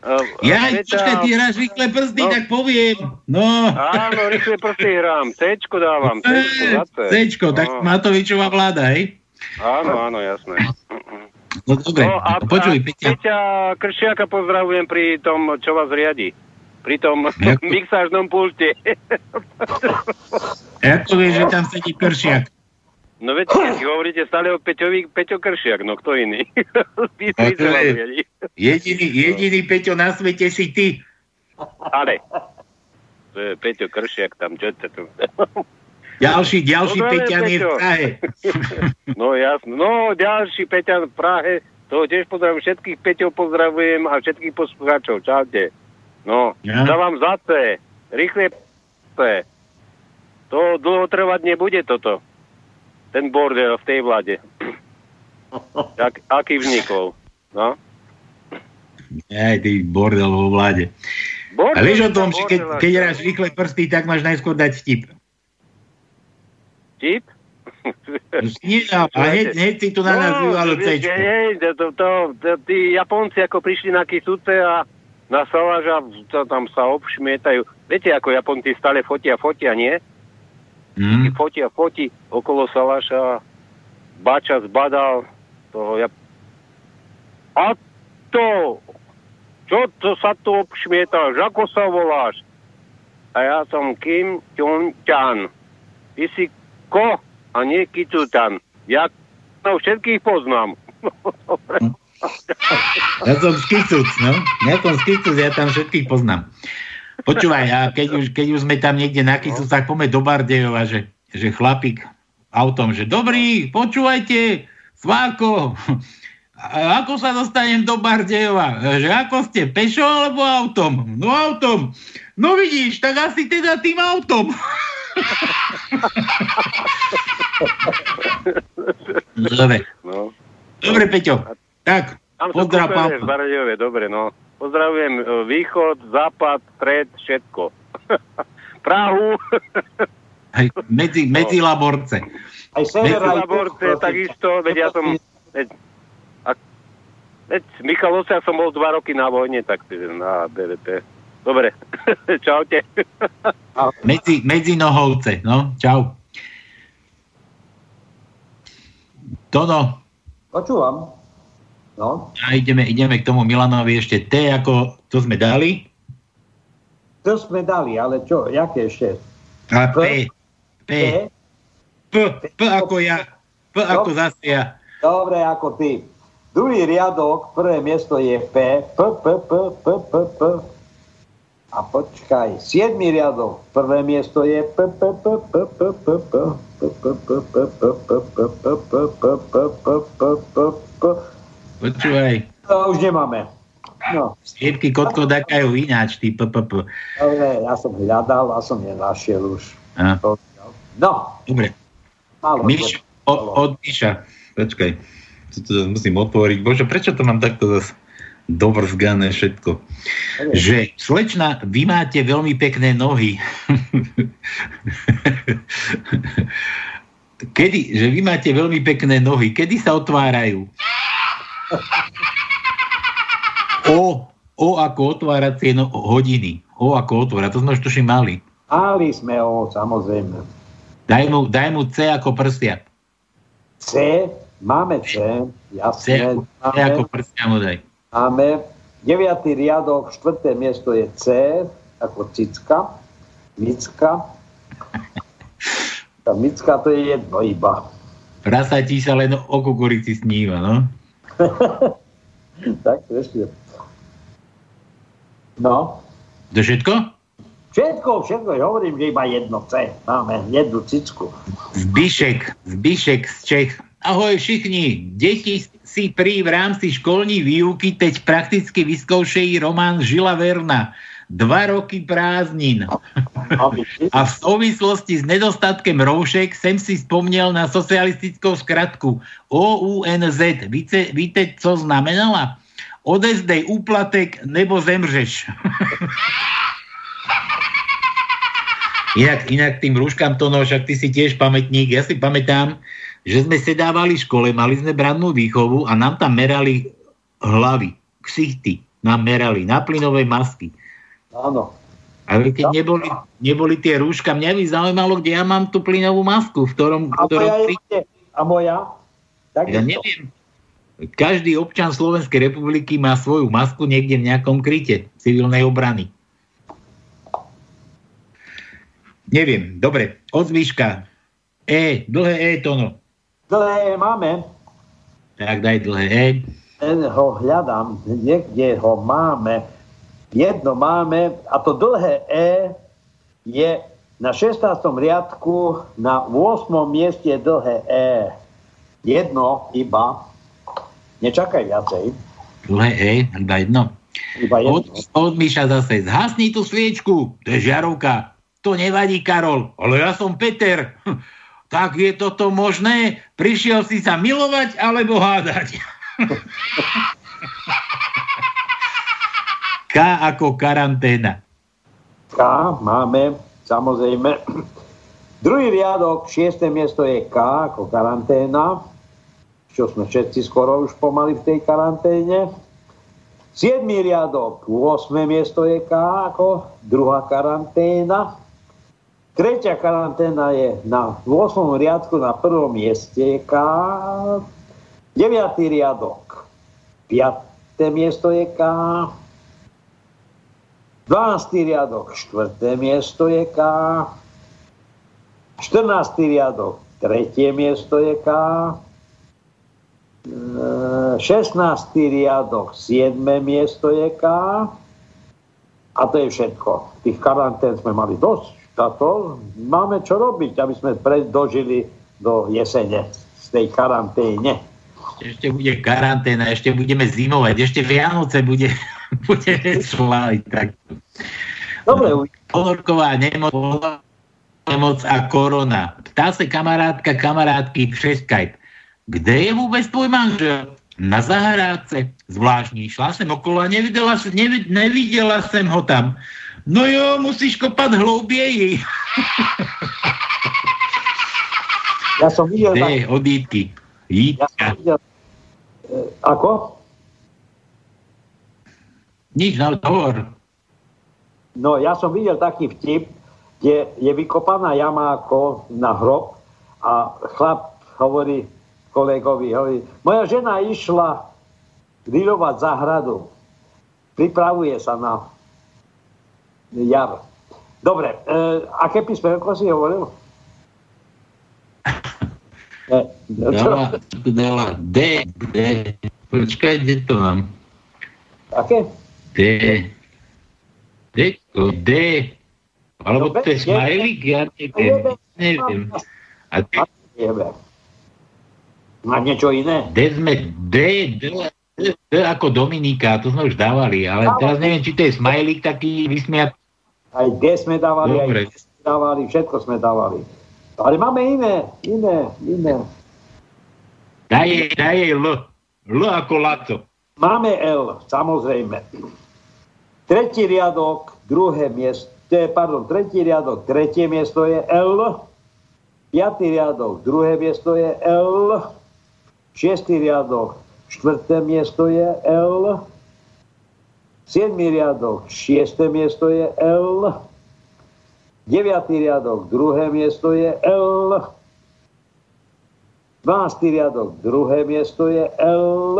Uh, Ja, počkaj, ty hráš rýchle prsty, No. tak poviem. No. Áno, rýchle prsty hrám. Cčko dávam. Cčko, zase. Cečko, tak No. Matovičová vláda, hej? Áno, áno, jasné. No dobre, No a, počuj, a Peťa. Peťa Kršiaka pozdravujem pri tom, čo vás riadi. Pri tom <laughs> Ako? mixážnom pulte. Ako vieš, že tam sedí Kršiak? No veď, keď hovoríte stále o Peťovi, Peťo Kršiak, no kto iný? <laughs> Je-. Jediný, jediný Peťo na svete si ty. Ale. To je Peťo Kršiak tam, čo to? Ďalší, ďalší Pozdravujem, Peťan je v. Prahe. <laughs> No jasno. No ďalší Peťan v Prahe. To tiež pozdravujem všetkých Peťov pozdravujem a všetkých poslucháčov. Čaute. No, Ja. dávam zase. Rýchle p***e. To dlho trvať nebude toto. Ten bordel v tej vláde. <laughs> Jak, aký vznikol? No. Aj ty bordel vo vláde. Bordel, A vieš o tom, že keď, keď hráš rýchle prsty, tak máš najskôr dať vtip. Tip? Nie, a hneď, hneď si tu na nás vyvalo cečko. to, to, to, to, tí Japonci ako prišli na Kisuce a na Saláža, to tam sa obšmietajú. Viete, ako Japonci stále fotia, fotia, nie? Mm. Fotia, foti okolo Saláša, Bača zbadal toho ja... A to, čo to sa tu obšmietáš, ako sa voláš? A ja som Kim Chun Chan. Ty si ko a nie Kicutan. Ja no, všetkých poznám. <laughs> Dobre. Ja som skicuc, no. Ja som skicuc, ja tam všetkých poznám. Počúvaj, a keď už, keď už sme tam niekde na Kicucach, poďme do Bardejova, že, že chlapík autom, že dobrý, počúvajte, Sváko, <laughs> ako sa dostanem do Bardejova? Že ako ste, pešo alebo autom? No autom. No vidíš, tak asi teda tým autom. <laughs> Dobre. No. Dobre, Peťo. Tak, pozdrav, v Bardejove, dobre, no. Pozdravujem e, východ, západ, stred, všetko. <laughs> Prahu, <laughs> Hej, medzi, medzi laborce. Aj sever, aj Laborce, takisto, veď ja som... Veď, a, veď Michalovce, ja som bol dva roky na vojne, tak na DVP. Dobre, <laughs> čaute. Medzi, medzi nohovce, no, čau. Tono, Počúvam. No, a ideme, ideme k tomu Milanovi ešte T, ako to sme dali. to sme dali, ale čo, jaké ešte? A P, P, P? P, P ako ja, P ako zase ja. Dobre, ako ty. Druhý riadok, prvé miesto je P, P, P, P, P, P, P a počkaj, 7 riadok, prvé miesto je Počúvaj. To už nemáme. No. Svietky kotko dakajú ináč, ty PPP. Dobre, ja som hľadal a som nenašiel už. No. Dobre. Malo, Miš, od Miša. Počkaj, musím otvoriť. Bože, prečo to mám takto zase? Dovrzgané všetko? Že, slečna, vy máte veľmi pekné nohy. <laughs> Kedy, že vy máte veľmi pekné nohy, kedy sa otvárajú? O, o ako otváracie no, hodiny. O ako otvára, to sme už tuším mali. Mali sme ho, samozrejme. Daj mu, daj mu C ako prsia. C, máme C, C jasné. ako, C ako prsia mu daj. Máme. Deviatý riadok, štvrté miesto je C, ako cicka. Micka. Tá micka to je jedno iba. Prasatí sa len o kukurici sníva, no? <laughs> tak, ešte. No. To všetko? Všetko, všetko, hovorím, že iba jedno C. Máme jednu cicku. Zbišek, Zbišek z Čech. Ahoj všichni, deti si pri v rámci školní výuky teď prakticky vyskoušejí román Žila Verna. Dva roky prázdnin. <laughs> A v souvislosti s nedostatkem roušek jsem si vzpomněl na socialistickou zkratku OUNZ. Víte, víte, co znamenala? Odezdej úplatek nebo zemřeš. <laughs> Inak, inak tým rúškam to, no však ty si tiež pamätník. Ja si pamätám, že sme sedávali v škole, mali sme brannú výchovu a nám tam merali hlavy, ksichty, nám merali na plynové masky. Áno. Ale keď neboli, neboli tie rúška, mňa by zaujímalo, kde ja mám tú plynovú masku, v ktorom... A ktorom moja je kde? A moja? Tak ja neviem. Každý občan Slovenskej republiky má svoju masku niekde v nejakom kryte civilnej obrany. Neviem, dobre, od zvyška. E, dlhé E, Tono. Dlhé máme. Tak daj dlhé. Ten ho hľadám, niekde ho máme. Jedno máme, a to dlhé E je na 16. riadku, na 8. mieste dlhé E. Jedno iba. Nečakaj viacej. Dlhé E, iba jedno. Iba Od, jedno. od Miša zase. Zhasni tú sviečku, to je žiarovka. To nevadí, Karol, ale ja som Peter. <laughs> Tak je toto možné? Prišiel si sa milovať alebo hádať? K ako karanténa. K máme, samozrejme. Druhý riadok, šiesté miesto je K ako karanténa, čo sme všetci skoro už pomaly v tej karanténe. 7. riadok, 8. miesto je K ako druhá karanténa. Tretia karanténa je na 8. riadku na prvom mieste K. 9. riadok, 5. miesto je K. 12. riadok, 4. miesto je K. 14. riadok, 3. miesto je K. 16. riadok, 7. miesto je K. A to je všetko. Tých karantén sme mali dosť. Tato, máme čo robiť, aby sme dožili do jesene z tej karanténe. Ešte bude karanténa, ešte budeme zimovať, ešte Vianoce bude, <laughs> budeme sláviť. Tak. Dobre. Pohorková nemoc, nemoc a korona. Ptá sa kamarátka kamarátky přes Skype. Kde je vôbec tvoj manžel? Na zahrádce. Zvláštní. Šla som okolo a nevidela, nevid, nevidela som ho tam. No jo, musíš kopať hloubieji. Ja som videl... Kde od. Ja videl... E, ako? Nič, no hovor. No, ja som videl taký vtip, kde je vykopaná jama ako na hrob a chlap hovorí, kolegovi. Hovorí, moja žena išla grilovať záhradu. Pripravuje sa na jar. Dobre, e, aké písmenko si hovoril? E, <laughs> dala, dala D, D. Počkaj, kde to mám? Aké? D. D, D. Alebo no, to je smajlik, ja neviem. Neviem. A ty... A niečo iné? D sme, D, D, D, D ako Dominika, to sme už dávali, ale teraz neviem, či to je smajlik taký vysmiat. Aj D sme dávali, Dobre. aj D sme dávali, všetko sme dávali. Ale máme iné, iné, iné. Daj jej, daj jej L. L ako Laco. Máme L, samozrejme. Tretí riadok, druhé miesto, pardon, tretí riadok, tretie miesto je L. Piatý riadok, druhé miesto je L. Šiestý riadok, štvrté miesto je L. Siedmý riadok, šiesté miesto je L. Deviatý riadok, druhé miesto je L. 12. riadok, druhé miesto je L.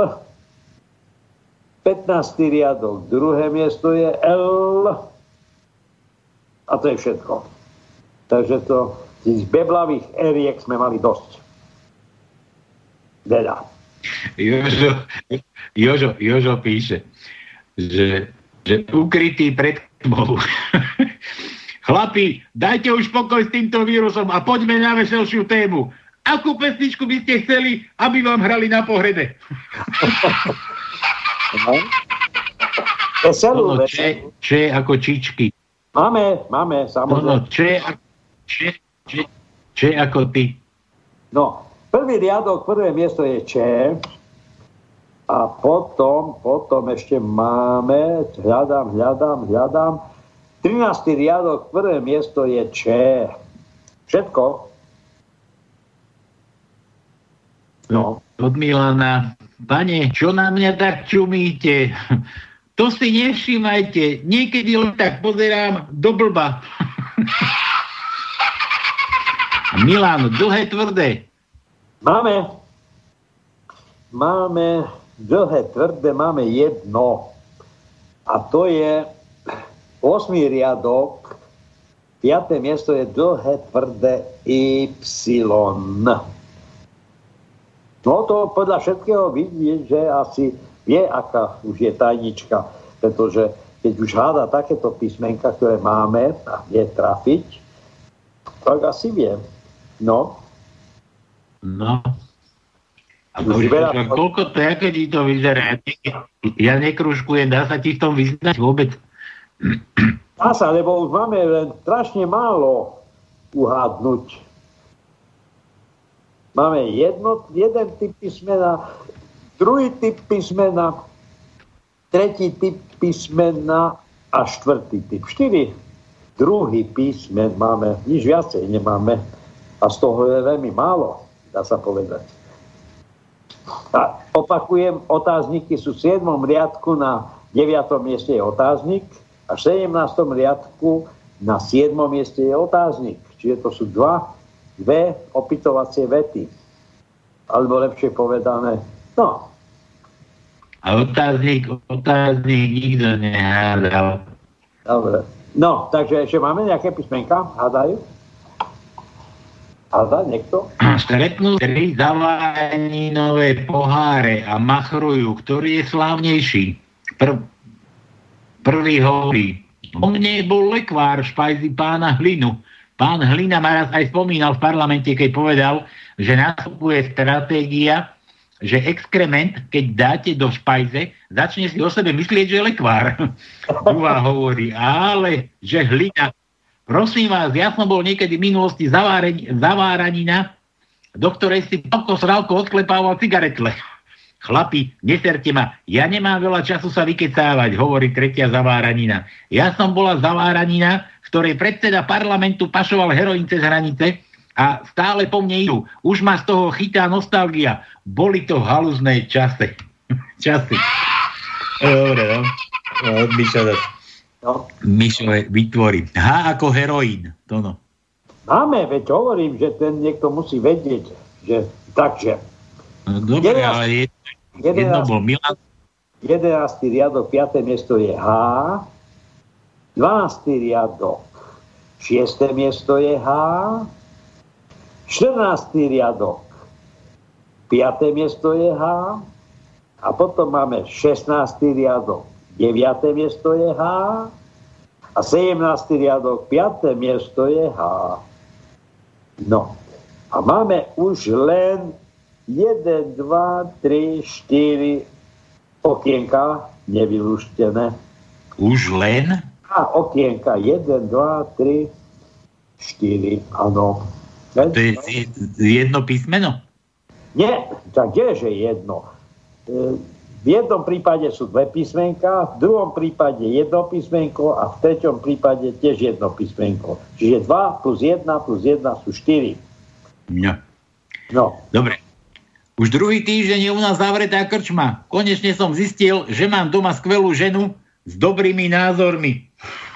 15. riadok, druhé miesto je L. A to je všetko. Takže to z beblavých eriek sme mali dosť veľa. Jožo, Jožo, Jožo píše, že, že ukrytý pred tmou. <laughs> Chlapi, dajte už pokoj s týmto vírusom a poďme na veselšiu tému. Akú pesničku by ste chceli, aby vám hrali na pohrebe? <laughs> Veselú, no, če, če ako čičky. Máme, máme, samozrejme. No, no, če, če, če, če ako ty. No, Prvý riadok, prvé miesto je Č. A potom, potom ešte máme, hľadám, hľadám, hľadám. 13. riadok, prvé miesto je Č. Všetko. No. Od Milana. Pane, čo na mňa tak čumíte? To si nevšímajte. Niekedy len tak pozerám do blba. <laughs> Milan, dlhé, tvrdé. Máme, máme dlhé, tvrdé, máme jedno. A to je 8. riadok, 5. miesto je dlhé, tvrdé Y. No to podľa všetkého vidí, že asi vie, aká už je tajnička, pretože keď už háda takéto písmenka, ktoré máme a vie trafiť, tak asi vie. No, No. A to už veľa... Koľko keď to vyzerá? Ja nekružkujem, dá sa ti v tom vyznať vôbec? Dá sa, lebo už máme len strašne málo uhádnuť. Máme jedno, jeden typ písmena, druhý typ písmena, tretí typ písmena a štvrtý typ. Štyri druhý písmen máme, nič viacej nemáme a z toho je veľmi málo dá sa povedať. A opakujem, otázniky sú v 7. riadku na v 9. mieste je otáznik a v 17. riadku na 7. mieste je otáznik. Čiže to sú dva, dve opytovacie vety. Alebo lepšie povedané, no. A otáznik, otáznik nikto nehádal. Dobre. No, takže ešte máme nejaké písmenka? Hádajú? Háda niekto? <clears throat> Stretnú tri zavaninové poháre a machrujú, ktorý je slávnejší. Prv, prvý hovorí, o mne bol lekvár v špajzi pána Hlinu. Pán Hlina ma raz aj spomínal v parlamente, keď povedal, že nastupuje stratégia, že exkrement, keď dáte do špajze, začne si o sebe myslieť, že je lekvár. <laughs> Druhá hovorí, ale že hlina. Prosím vás, ja som bol niekedy v minulosti zaváranina, do ktorej si poko sralko odklepával cigaretle. Chlapi, neserte ma, ja nemám veľa času sa vykecávať, hovorí tretia zaváranina. Ja som bola zaváranina, v ktorej predseda parlamentu pašoval heroín cez hranice a stále po mne idú. Už ma z toho chytá nostalgia. Boli to haluzné časy. <laughs> časy. Dobre, no. No Mišo. Mišo vytvorí. H ako heroín. To no. Máme, veď hovorím, že ten niekto musí vedieť, že takže. No, dobre, 11, ale je, 11, jedno bol Milan. 11. riadok, 5. miesto je H. 12. riadok, 6. miesto je H. 14. riadok, 5. miesto je H. A potom máme 16. riadok, 9. miesto je H. A 17. riadok, 5. miesto je H. No. A máme už len 1, 2, 3, 4 okienka nevylúštené. Už len? A okienka 1, 2, 3, 4, áno. To je jedno písmeno? Nie, tak je jedno? E, v jednom prípade sú dve písmenka, v druhom prípade jedno písmenko a v treťom prípade tiež jedno písmenko. Čiže 2 plus 1 plus 1 sú 4. No. no. Dobre. Už druhý týždeň je u nás zavretá krčma. Konečne som zistil, že mám doma skvelú ženu s dobrými názormi.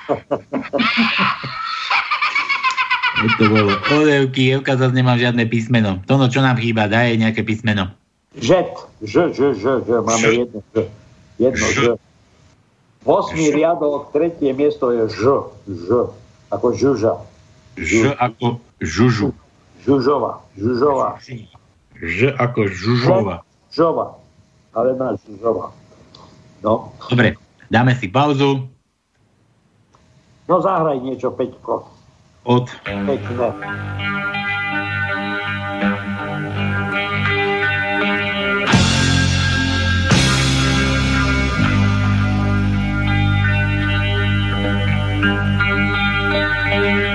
<laughs> to bolo odevky, Evka zase nemá žiadne písmeno. Tono, čo nám chýba? Daj nejaké písmeno. Žet. Ž, ž, ž, ž. Máme ž. jedno ž. Jedno ž. Osmý riadok, tretie miesto je ž. Ž. Ako žuža. Ž ako žužu. Žužova. Žužova. Ž ako žužova. Žužova. Ale na žužova. No. Dobre, dáme si pauzu. No zahraj niečo, Peťko. Od... Pekne. Thank you.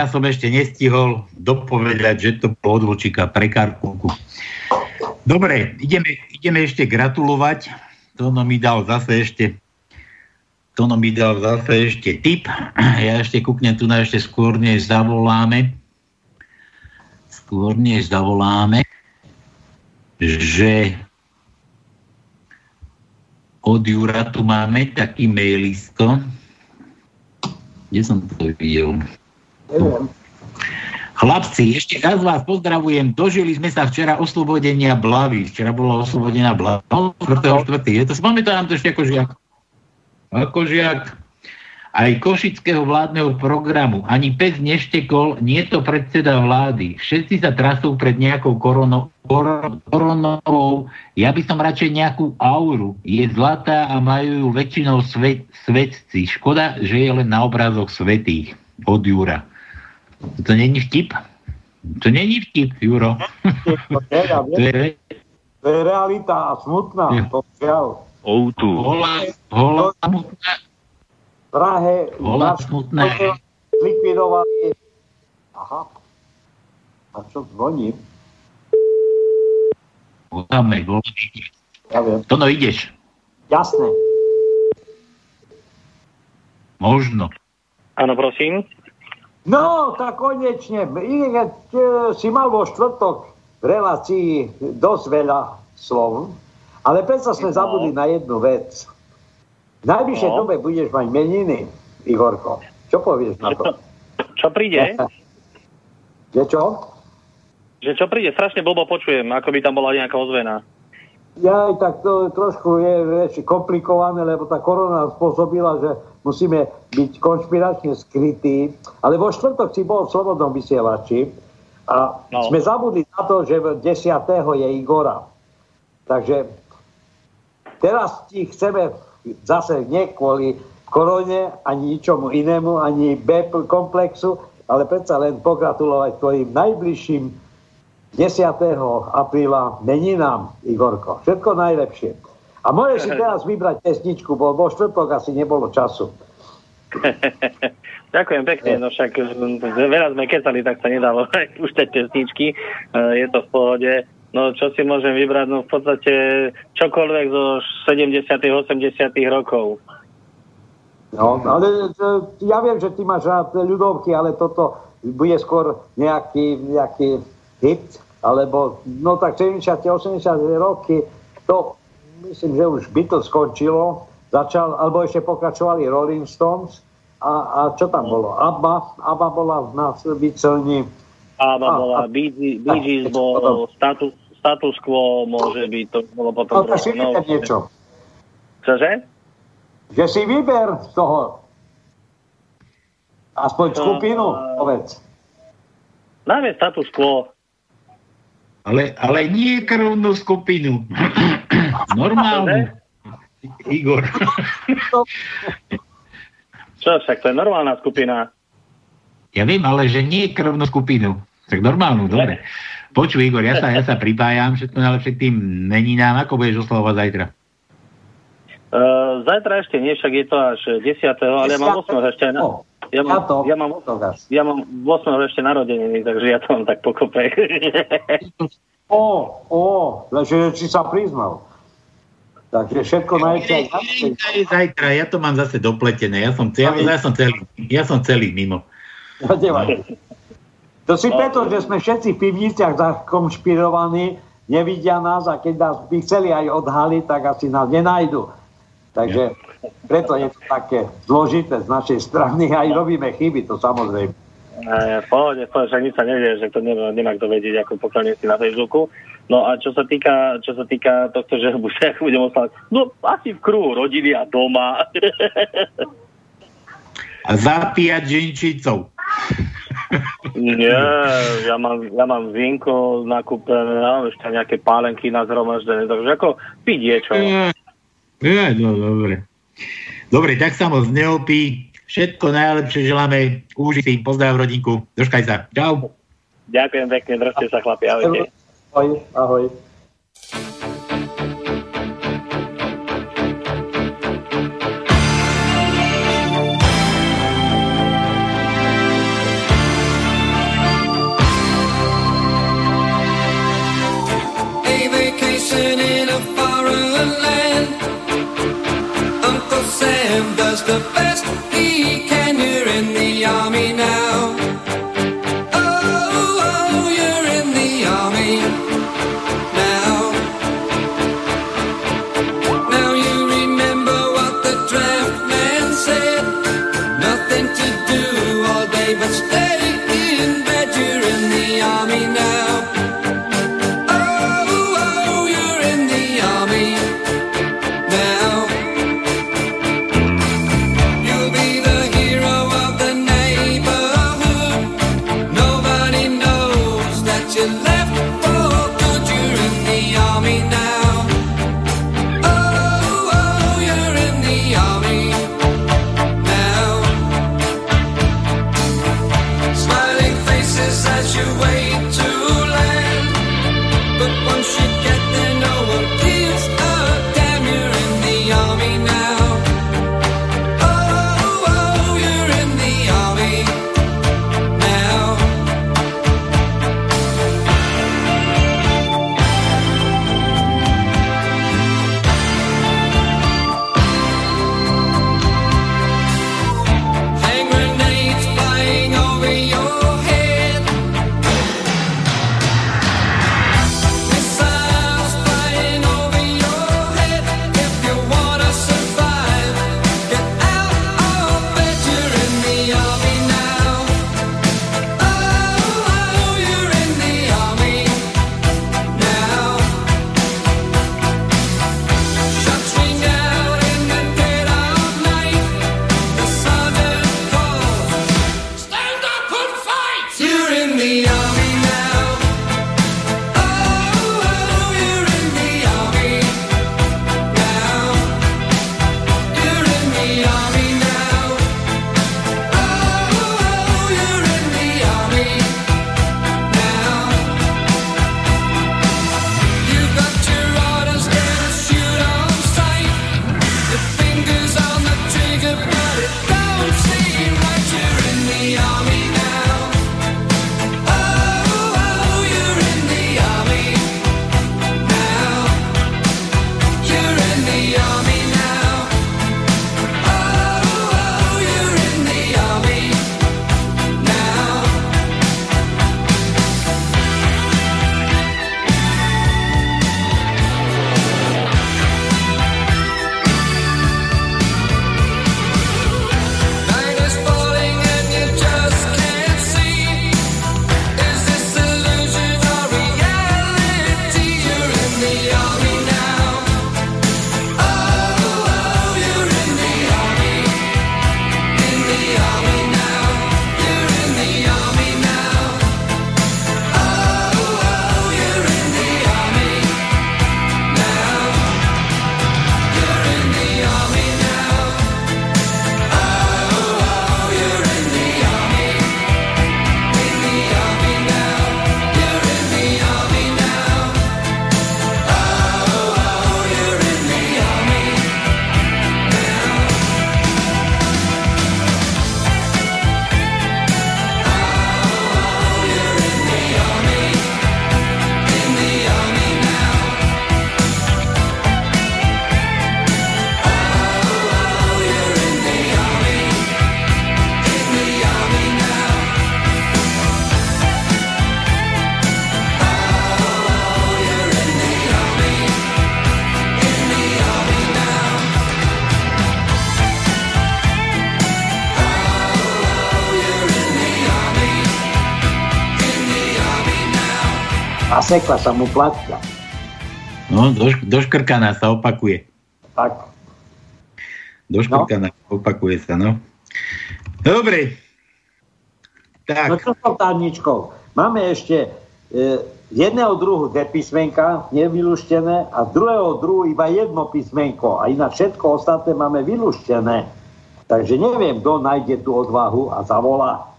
Ja som ešte nestihol dopovedať, že to bolo od Vlčíka pre Karkulku. Dobre, ideme, ideme ešte gratulovať. Tono mi dal zase ešte Tono mi dal zase ešte tip. Ja ešte kúknem tu na ešte skôr, než zavoláme. Skôr, než zavoláme, že od Jura tu máme taký mailisko. Kde som to videl? Chlapci, ešte raz vás pozdravujem. Dožili sme sa včera oslobodenia Blavy. Včera bola oslobodená Blava. 4.4. Je to, pamätám to ešte ako žiak. Ako žiak. Aj košického vládneho programu. Ani pes neštekol, nie to predseda vlády. Všetci sa trasú pred nejakou koronou. Ja by som radšej nejakú auru. Je zlatá a majú ju väčšinou svet, svetci. Škoda, že je len na obrazoch svetých. Od Jura. To není vtip? To není vtip, Juro. to, je, to je realita a smutná. Pokiaľ. Outu. Hola, hola, smutná. Prahe Hola, smutné. likvidovali. Aha. A čo zvoní? Voláme, voláme. Ja viem. To no ideš. Jasné. Možno. Áno, prosím. No, tak konečne. Si mal vo štvrtok v relácii dosť veľa slov, ale predsa sme No. zabudli na jednu vec. V najbližšej No. dobe budeš mať meniny, Igorko. Čo povieš na to? Čo príde? <laughs> Je čo? Že čo príde? Strašne blbo počujem, ako by tam bola nejaká ozvena. Ja aj tak to trošku je vieš, komplikované, lebo tá korona spôsobila, že musíme byť konšpiračne skrytí. Ale vo štvrtok si bol v Slobodnom vysielači a No. sme zabudli na to, že 10. je Igora. Takže teraz ti chceme zase nie kvôli korone, ani ničomu inému, ani B komplexu, ale predsa len pogratulovať tvojim najbližším 10. apríla meninám, Igorko. Všetko najlepšie. A môžeš si <laughs> teraz vybrať pesničku, bo vo štvrtok asi nebolo času. <laughs> Ďakujem pekne, no však mm, veľa sme kecali, tak sa nedalo <laughs> púšťať pesničky, E, je to v pohode. No čo si môžem vybrať, no v podstate čokoľvek zo 70 80 rokov. No, ale e, ja viem, že ty máš rád ľudovky, ale toto bude skôr nejaký, nejaký hit, alebo no tak 70 80 roky, to myslím, že už by to skončilo, začal, alebo ešte pokračovali Rolling Stones a, a čo tam bolo? ABBA, ABBA bola na vycelni. Ába A- bola, Bee Gee- Bee Gees bol, status, status quo môže byť, to bolo No, potom... tak si vyber niečo. Čože? Že si vyber z toho aspoň No, skupinu, a- povedz. Najmä status quo. Ale, ale nie krvnú skupinu. <coughs> Normálnu. Igor. Čo však, to je normálna skupina. Ja viem, ale že nie krvnú skupinu. Tak normálnu, dobre. Počuj, Igor, ja sa, ja sa pripájam, všetko najlepšie k tým meninám. Ako budeš oslovovať zajtra? Uh, zajtra ešte nie, však je to až 10. ale ja mám 8. ešte aj na... No, Ja mám, to. ja, mám, ja mám 8. ešte narodeniny, takže ja to mám tak pokope. <laughs> Ó, ó, že si sa priznal. Takže všetko. Aj Zajtra, ja to mám zase dopletené. Ja som, ja, ja som, celý, ja som celý mimo. Ja nevadí. To si preto, že sme všetci v pivniciach zakonšpirovaní, nevidia nás a keď nás by chceli aj odhaliť, tak asi nás nenajdu. Takže preto je to také zložité z našej strany. Aj robíme chyby, to samozrejme. v pohode, pohode, však nič sa nevie, že to nemá, nemá kto vedieť, ako pokiaľ nie si na Facebooku. No a čo sa týka, čo sa týka tohto, že <laughs> budem oslavať, no asi v kruhu rodiny a doma. <laughs> A zapíjať ženčicou. Nie, ja mám, ja mám vínko nakúpené, ja mám ešte nejaké pálenky na zhromaždené, takže ako piť je čo. Ja, no, dobre. Dobre, tak sa moc neopí. Všetko najlepšie želáme. Uži si, pozdrav rodinku. Držkaj sa. Čau. Ďakujem pekne, držte sa chlapi, ahojte. Ahoj, ahoj. Sam does the best he can. sekla sa mu placka. No, do, doškrkaná sa opakuje. Tak. Doškrkaná, no. opakuje sa, no. Dobre. Tak. No čo som tárničkou? Máme ešte e, jedného druhu dve písmenka nevyluštené a druhého druhu iba jedno písmenko a iná všetko ostatné máme vyluštené. Takže neviem, kto nájde tú odvahu a zavolá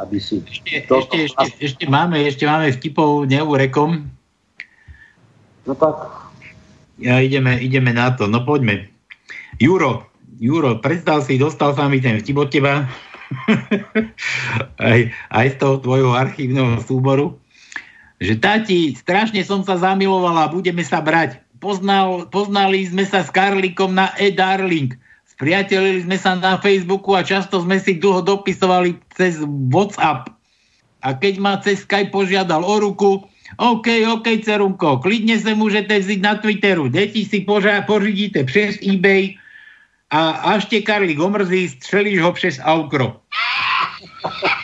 aby si... Ešte, to, ešte, ešte, ešte, máme, ešte máme vtipov neurekom. No tak. Ja ideme, ideme na to. No poďme. Juro, Juro, predstav si, dostal sa mi ten vtip od teba. <laughs> aj, aj z toho tvojho archívneho súboru. Že tati, strašne som sa zamilovala, budeme sa brať. Poznal, poznali sme sa s Karlikom na e-darling Spriatelili sme sa na Facebooku a často sme si dlho dopisovali cez WhatsApp. A keď ma cez Skype požiadal o ruku, OK, OK, cerunko, klidne sa môžete vziť na Twitteru. Deti si poža- pořídíte přes eBay a až te Karlik omrzí, střelíš ho přes Aukro. <laughs>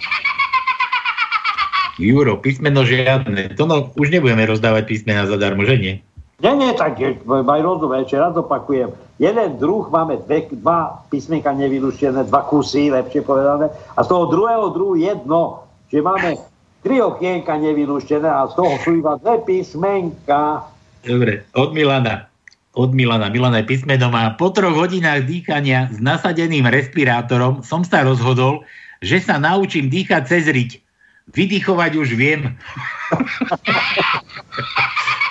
Juro, písmeno žiadne. To no, už nebudeme rozdávať písmena zadarmo, že nie? Nie, nie, tak maj rozum, ešte raz opakujem. Jeden druh máme dve, dva písmenka nevylúštené, dva kusy, lepšie povedané, a z toho druhého druhu jedno. Čiže máme tri okienka nevylúštené a z toho sú iba dve písmenka. Dobre, od Milana. Od Milana. Milana je písmeno má. Po troch hodinách dýchania s nasadeným respirátorom som sa rozhodol, že sa naučím dýchať cez riť. Vydychovať už viem. <laughs>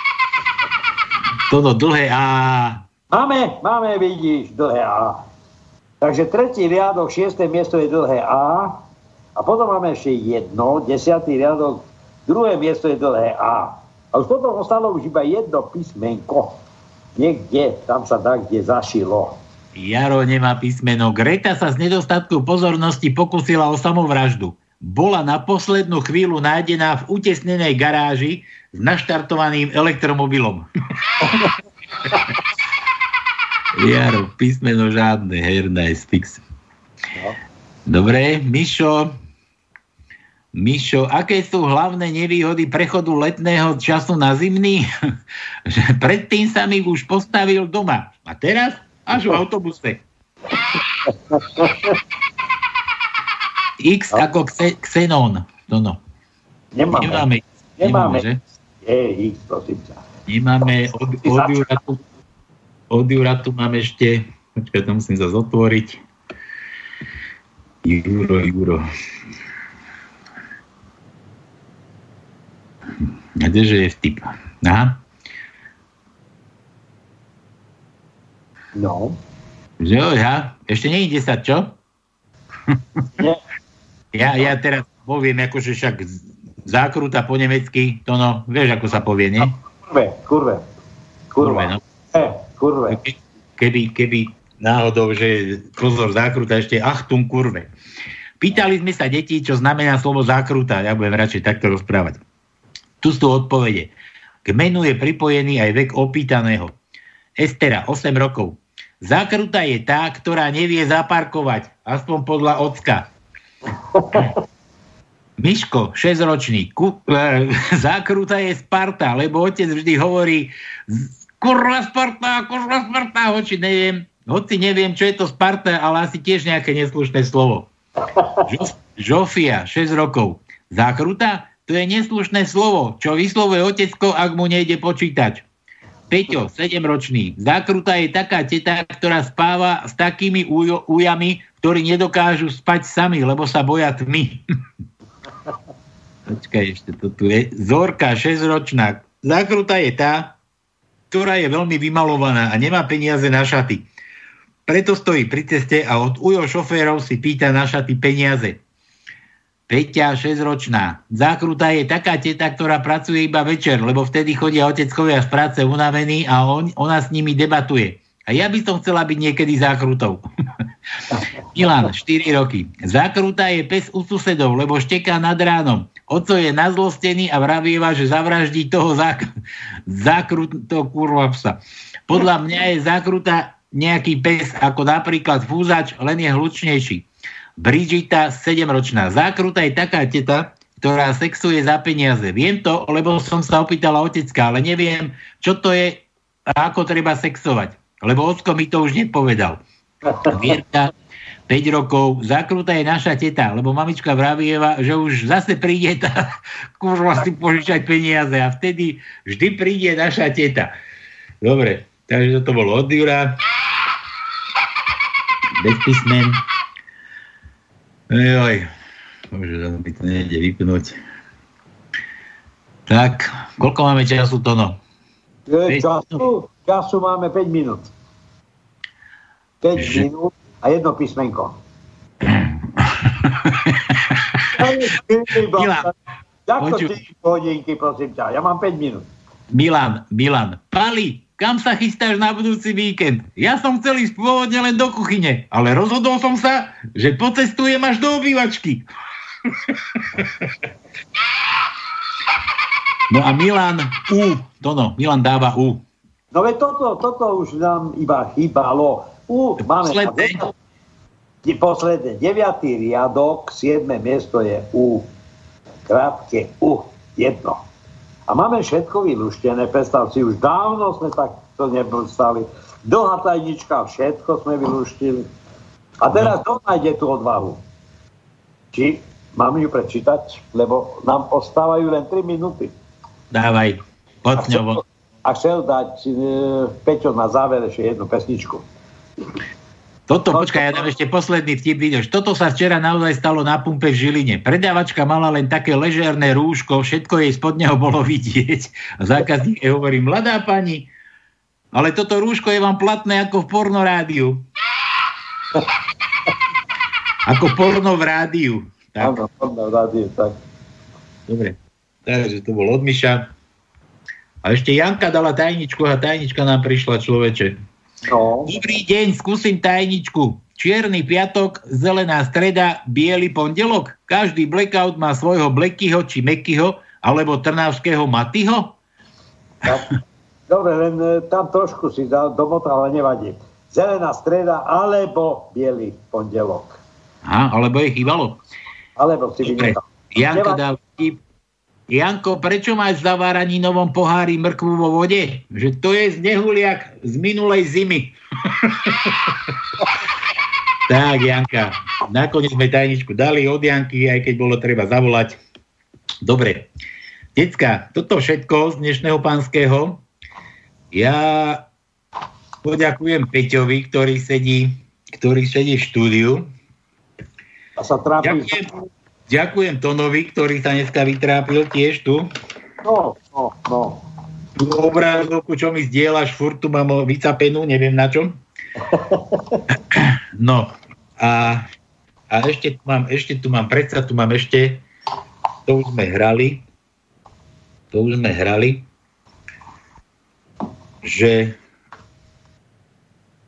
Toto dlhé A. Máme, máme, vidíš, dlhé A. Takže tretí riadok, šiesté miesto je dlhé A. A potom máme ešte jedno, desiatý riadok, druhé miesto je dlhé A. A už potom ostalo už iba jedno písmenko. Niekde, tam sa dá, kde zašilo. Jaro nemá písmeno. Greta sa z nedostatku pozornosti pokusila o samovraždu bola na poslednú chvíľu nájdená v utesnenej garáži s naštartovaným elektromobilom. <laughs> Jaro, písmeno žiadne, herná je fix. No. Dobre, Mišo, Mišo, aké sú hlavné nevýhody prechodu letného času na zimný? <laughs> že predtým sa mi už postavil doma. A teraz až v autobuse. <laughs> X ako Xenon. No, no. Nemáme. Nemáme. Nemáme. Nemáme Je, X, prosím ťa. Nemáme od, od, Juratu, od Juratu máme ešte, počkaj, to musím zase otvoriť. Juro, Juro. Kdeže je vtip? Aha. No. Že jo, ja? Ešte nie je 10, čo? Nie. <laughs> Ja, ja teraz poviem, akože však zákruta po nemecky, to no, vieš, ako sa povie, nie? Kurve, kurve. Kurva. Kurve, no. E, kurve. Keby, keby náhodou, že pozor, zákruta ešte achtum kurve. Pýtali sme sa detí, čo znamená slovo zákruta. Ja budem radšej takto rozprávať. Tu sú odpovede. K menu je pripojený aj vek opýtaného. Estera, 8 rokov. Zákruta je tá, ktorá nevie zaparkovať, aspoň podľa ocka. <laughs> Miško, 6-ročný, ku, e, <laughs> zákruta je Sparta, lebo otec vždy hovorí kurva Sparta, kurva Sparta, hoči neviem, hoci neviem, čo je to Sparta, ale asi tiež nejaké neslušné slovo. <laughs> Žofia, 6 rokov. Zákruta? To je neslušné slovo, čo vyslovuje otecko, ak mu nejde počítať. Peťo, 7-ročný. Zákruta je taká teta, ktorá spáva s takými ujo, ujami, ktorí nedokážu spať sami, lebo sa boja tmy. <laughs> Počkaj, ešte to tu je. Zorka, 6-ročná. Zákruta je tá, ktorá je veľmi vymalovaná a nemá peniaze na šaty. Preto stojí pri ceste a od ujo šoférov si pýta na šaty peniaze. Peťa, 6-ročná. Zákruta je taká teta, ktorá pracuje iba večer, lebo vtedy chodia oteckovia z práce unavení a on, ona s nimi debatuje. A ja by som chcela byť niekedy zákrutou. <laughs> Milan, 4 roky. Zákruta je pes u susedov, lebo šteká nad ránom. Oco je nazlostený a vravieva, že zavraždí toho zák- zákrutého kurva psa. Podľa mňa je zákruta nejaký pes, ako napríklad fúzač, len je hlučnejší. Brigita, 7-ročná. Zákruta je taká teta, ktorá sexuje za peniaze. Viem to, lebo som sa opýtala otecka, ale neviem, čo to je a ako treba sexovať. Lebo Ocko mi to už nepovedal. Vierka, 5 rokov, zakrúta je naša teta, lebo mamička vravieva, že už zase príde tá kurva si požičať peniaze a vtedy vždy príde naša teta. Dobre, takže toto bolo od Jura. Bez písmen. Joj, bože, mi to nejde vypnúť. Tak, koľko máme času, Tono? Času, času máme 5 minút. 5 že... minút a jedno písmenko. <laughs> Milan, Ako Poču- 4 hodinky, prosím ťa? Ja mám 5 minút. Milan, Milan, Pali, kam sa chystáš na budúci víkend? Ja som chcel ísť pôvodne len do kuchyne, ale rozhodol som sa, že pocestujem až do obývačky. <laughs> No a Milan, U, Tono, Milan dáva U. No veď toto, toto už nám iba chýbalo. U, máme... Posledné. Posledné. Deviatý riadok, siedme miesto je U. Krátke U. Jedno. A máme všetko vyluštené, predstav si, už dávno sme takto nepostali. Dlhá tajnička, všetko sme vyluštili. A teraz kto nájde tú odvahu? Či mám ju prečítať? Lebo nám ostávajú len 3 minúty. Dávaj, poď ňou. A chcel dať e, Peťo na záver ešte jednu pesničku. Toto, počkaj, ja dám ešte posledný vtip, vidíš. Toto sa včera naozaj stalo na pumpe v Žiline. Predávačka mala len také ležérne rúško, všetko jej spod neho bolo vidieť. A zákazník jej hovorí, mladá pani, ale toto rúško je vám platné ako v pornorádiu. ako porno v rádiu. Tak. Áno, porno v rádiu, tak. Dobre, takže to bol od Miša. A ešte Janka dala tajničku a tajnička nám prišla človeče. No. Dobrý deň, skúsim tajničku. Čierny piatok, zelená streda, biely pondelok. Každý blackout má svojho Blackyho či Mekyho, alebo trnavského Matyho. Dobre, len e, tam trošku si domotal, ale nevadí. Zelená streda alebo biely pondelok. Aha, alebo je chýbalo. Alebo si Dobre. Janko dal vtip. Janko, prečo máš v zaváraní novom pohári mrkvu vo vode? Že to je znehuliak z minulej zimy. <laughs> tak, Janka, nakoniec sme tajničku dali od Janky, aj keď bolo treba zavolať. Dobre. Decka, toto všetko z dnešného pánskeho. Ja poďakujem Peťovi, ktorý sedí, ktorý sedí v štúdiu. A sa trápi. Ďakujem, ďakujem Tonovi, ktorý sa dneska vytrápil tiež tu. No, no, no. Tú obrázovku, čo mi zdieľaš, furt tu mám vycapenú, neviem na čom. <laughs> No a, a ešte tu mám, ešte tu mám, predsa tu mám ešte, to už sme hrali, to už sme hrali, že,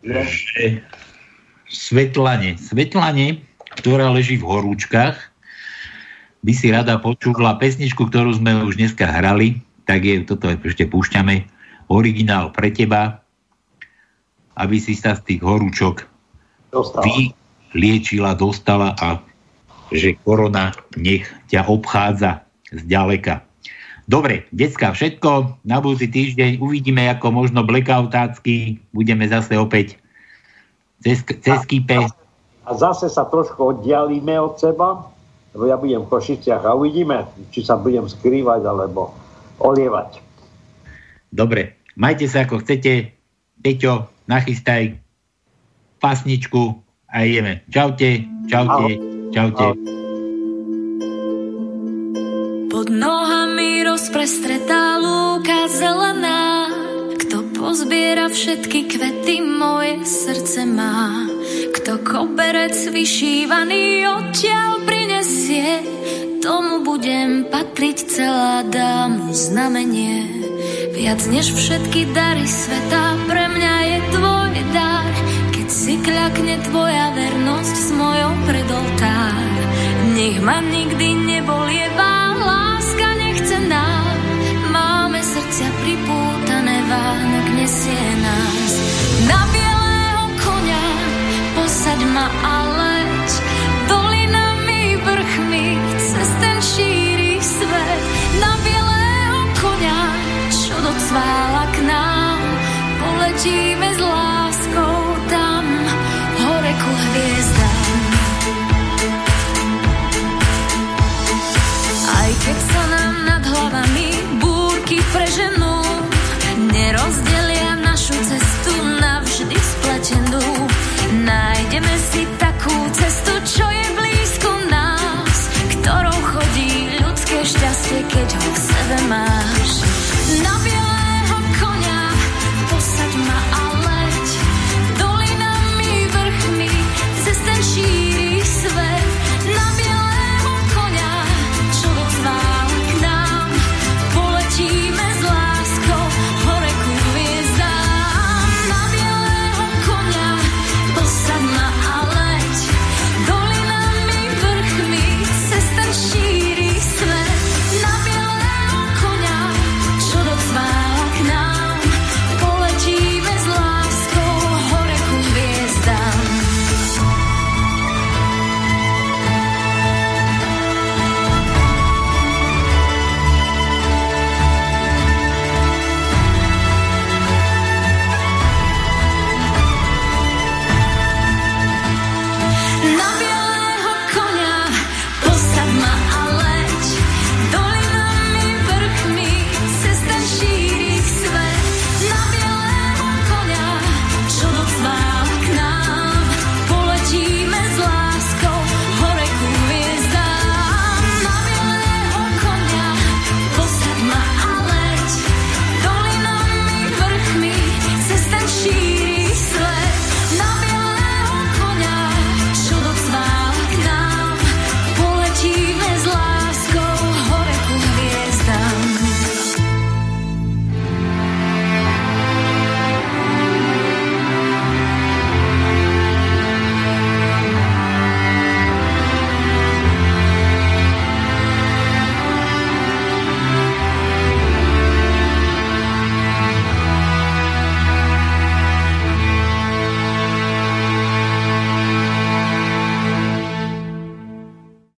že Svetlane, Svetlane, ktorá leží v horúčkach, by si rada počula pesničku, ktorú sme už dneska hrali, tak je, toto ešte púšťame, originál pre teba, aby si sa z tých horúčok Dostala. vyliečila, dostala a že korona nech ťa obchádza zďaleka. Dobre, decka, všetko. Na budúci týždeň uvidíme, ako možno blackoutácky. Budeme zase opäť cez, cez kýpe. A zase sa trošku oddialíme od seba, lebo ja budem v Košiciach a uvidíme, či sa budem skrývať alebo olievať. Dobre, majte sa ako chcete. Peťo, nachystaj pasničku a ideme. Čaute, čaute, čaute. Pod nohami rozprestretá lúka zelená, kto pozbiera všetky kvety moje srdce má. Kto koberec vyšívaný odtiaľ prinesie, tomu budem patriť celá dám znamenie. Viac než všetky dary sveta, pre mňa je tvoj dar, keď si kľakne tvoja vernosť s mojou predoltár. Nech ma nikdy nebolievá láska nechcená, máme srdcia pripútané, Vánok nesie nás. Na bielého konia posaď ma a vrchmi, cez ten šíri svet. Na bielého konia, čo docvála k nám, poletíme s láskou keď ho v sebe máš. Bielom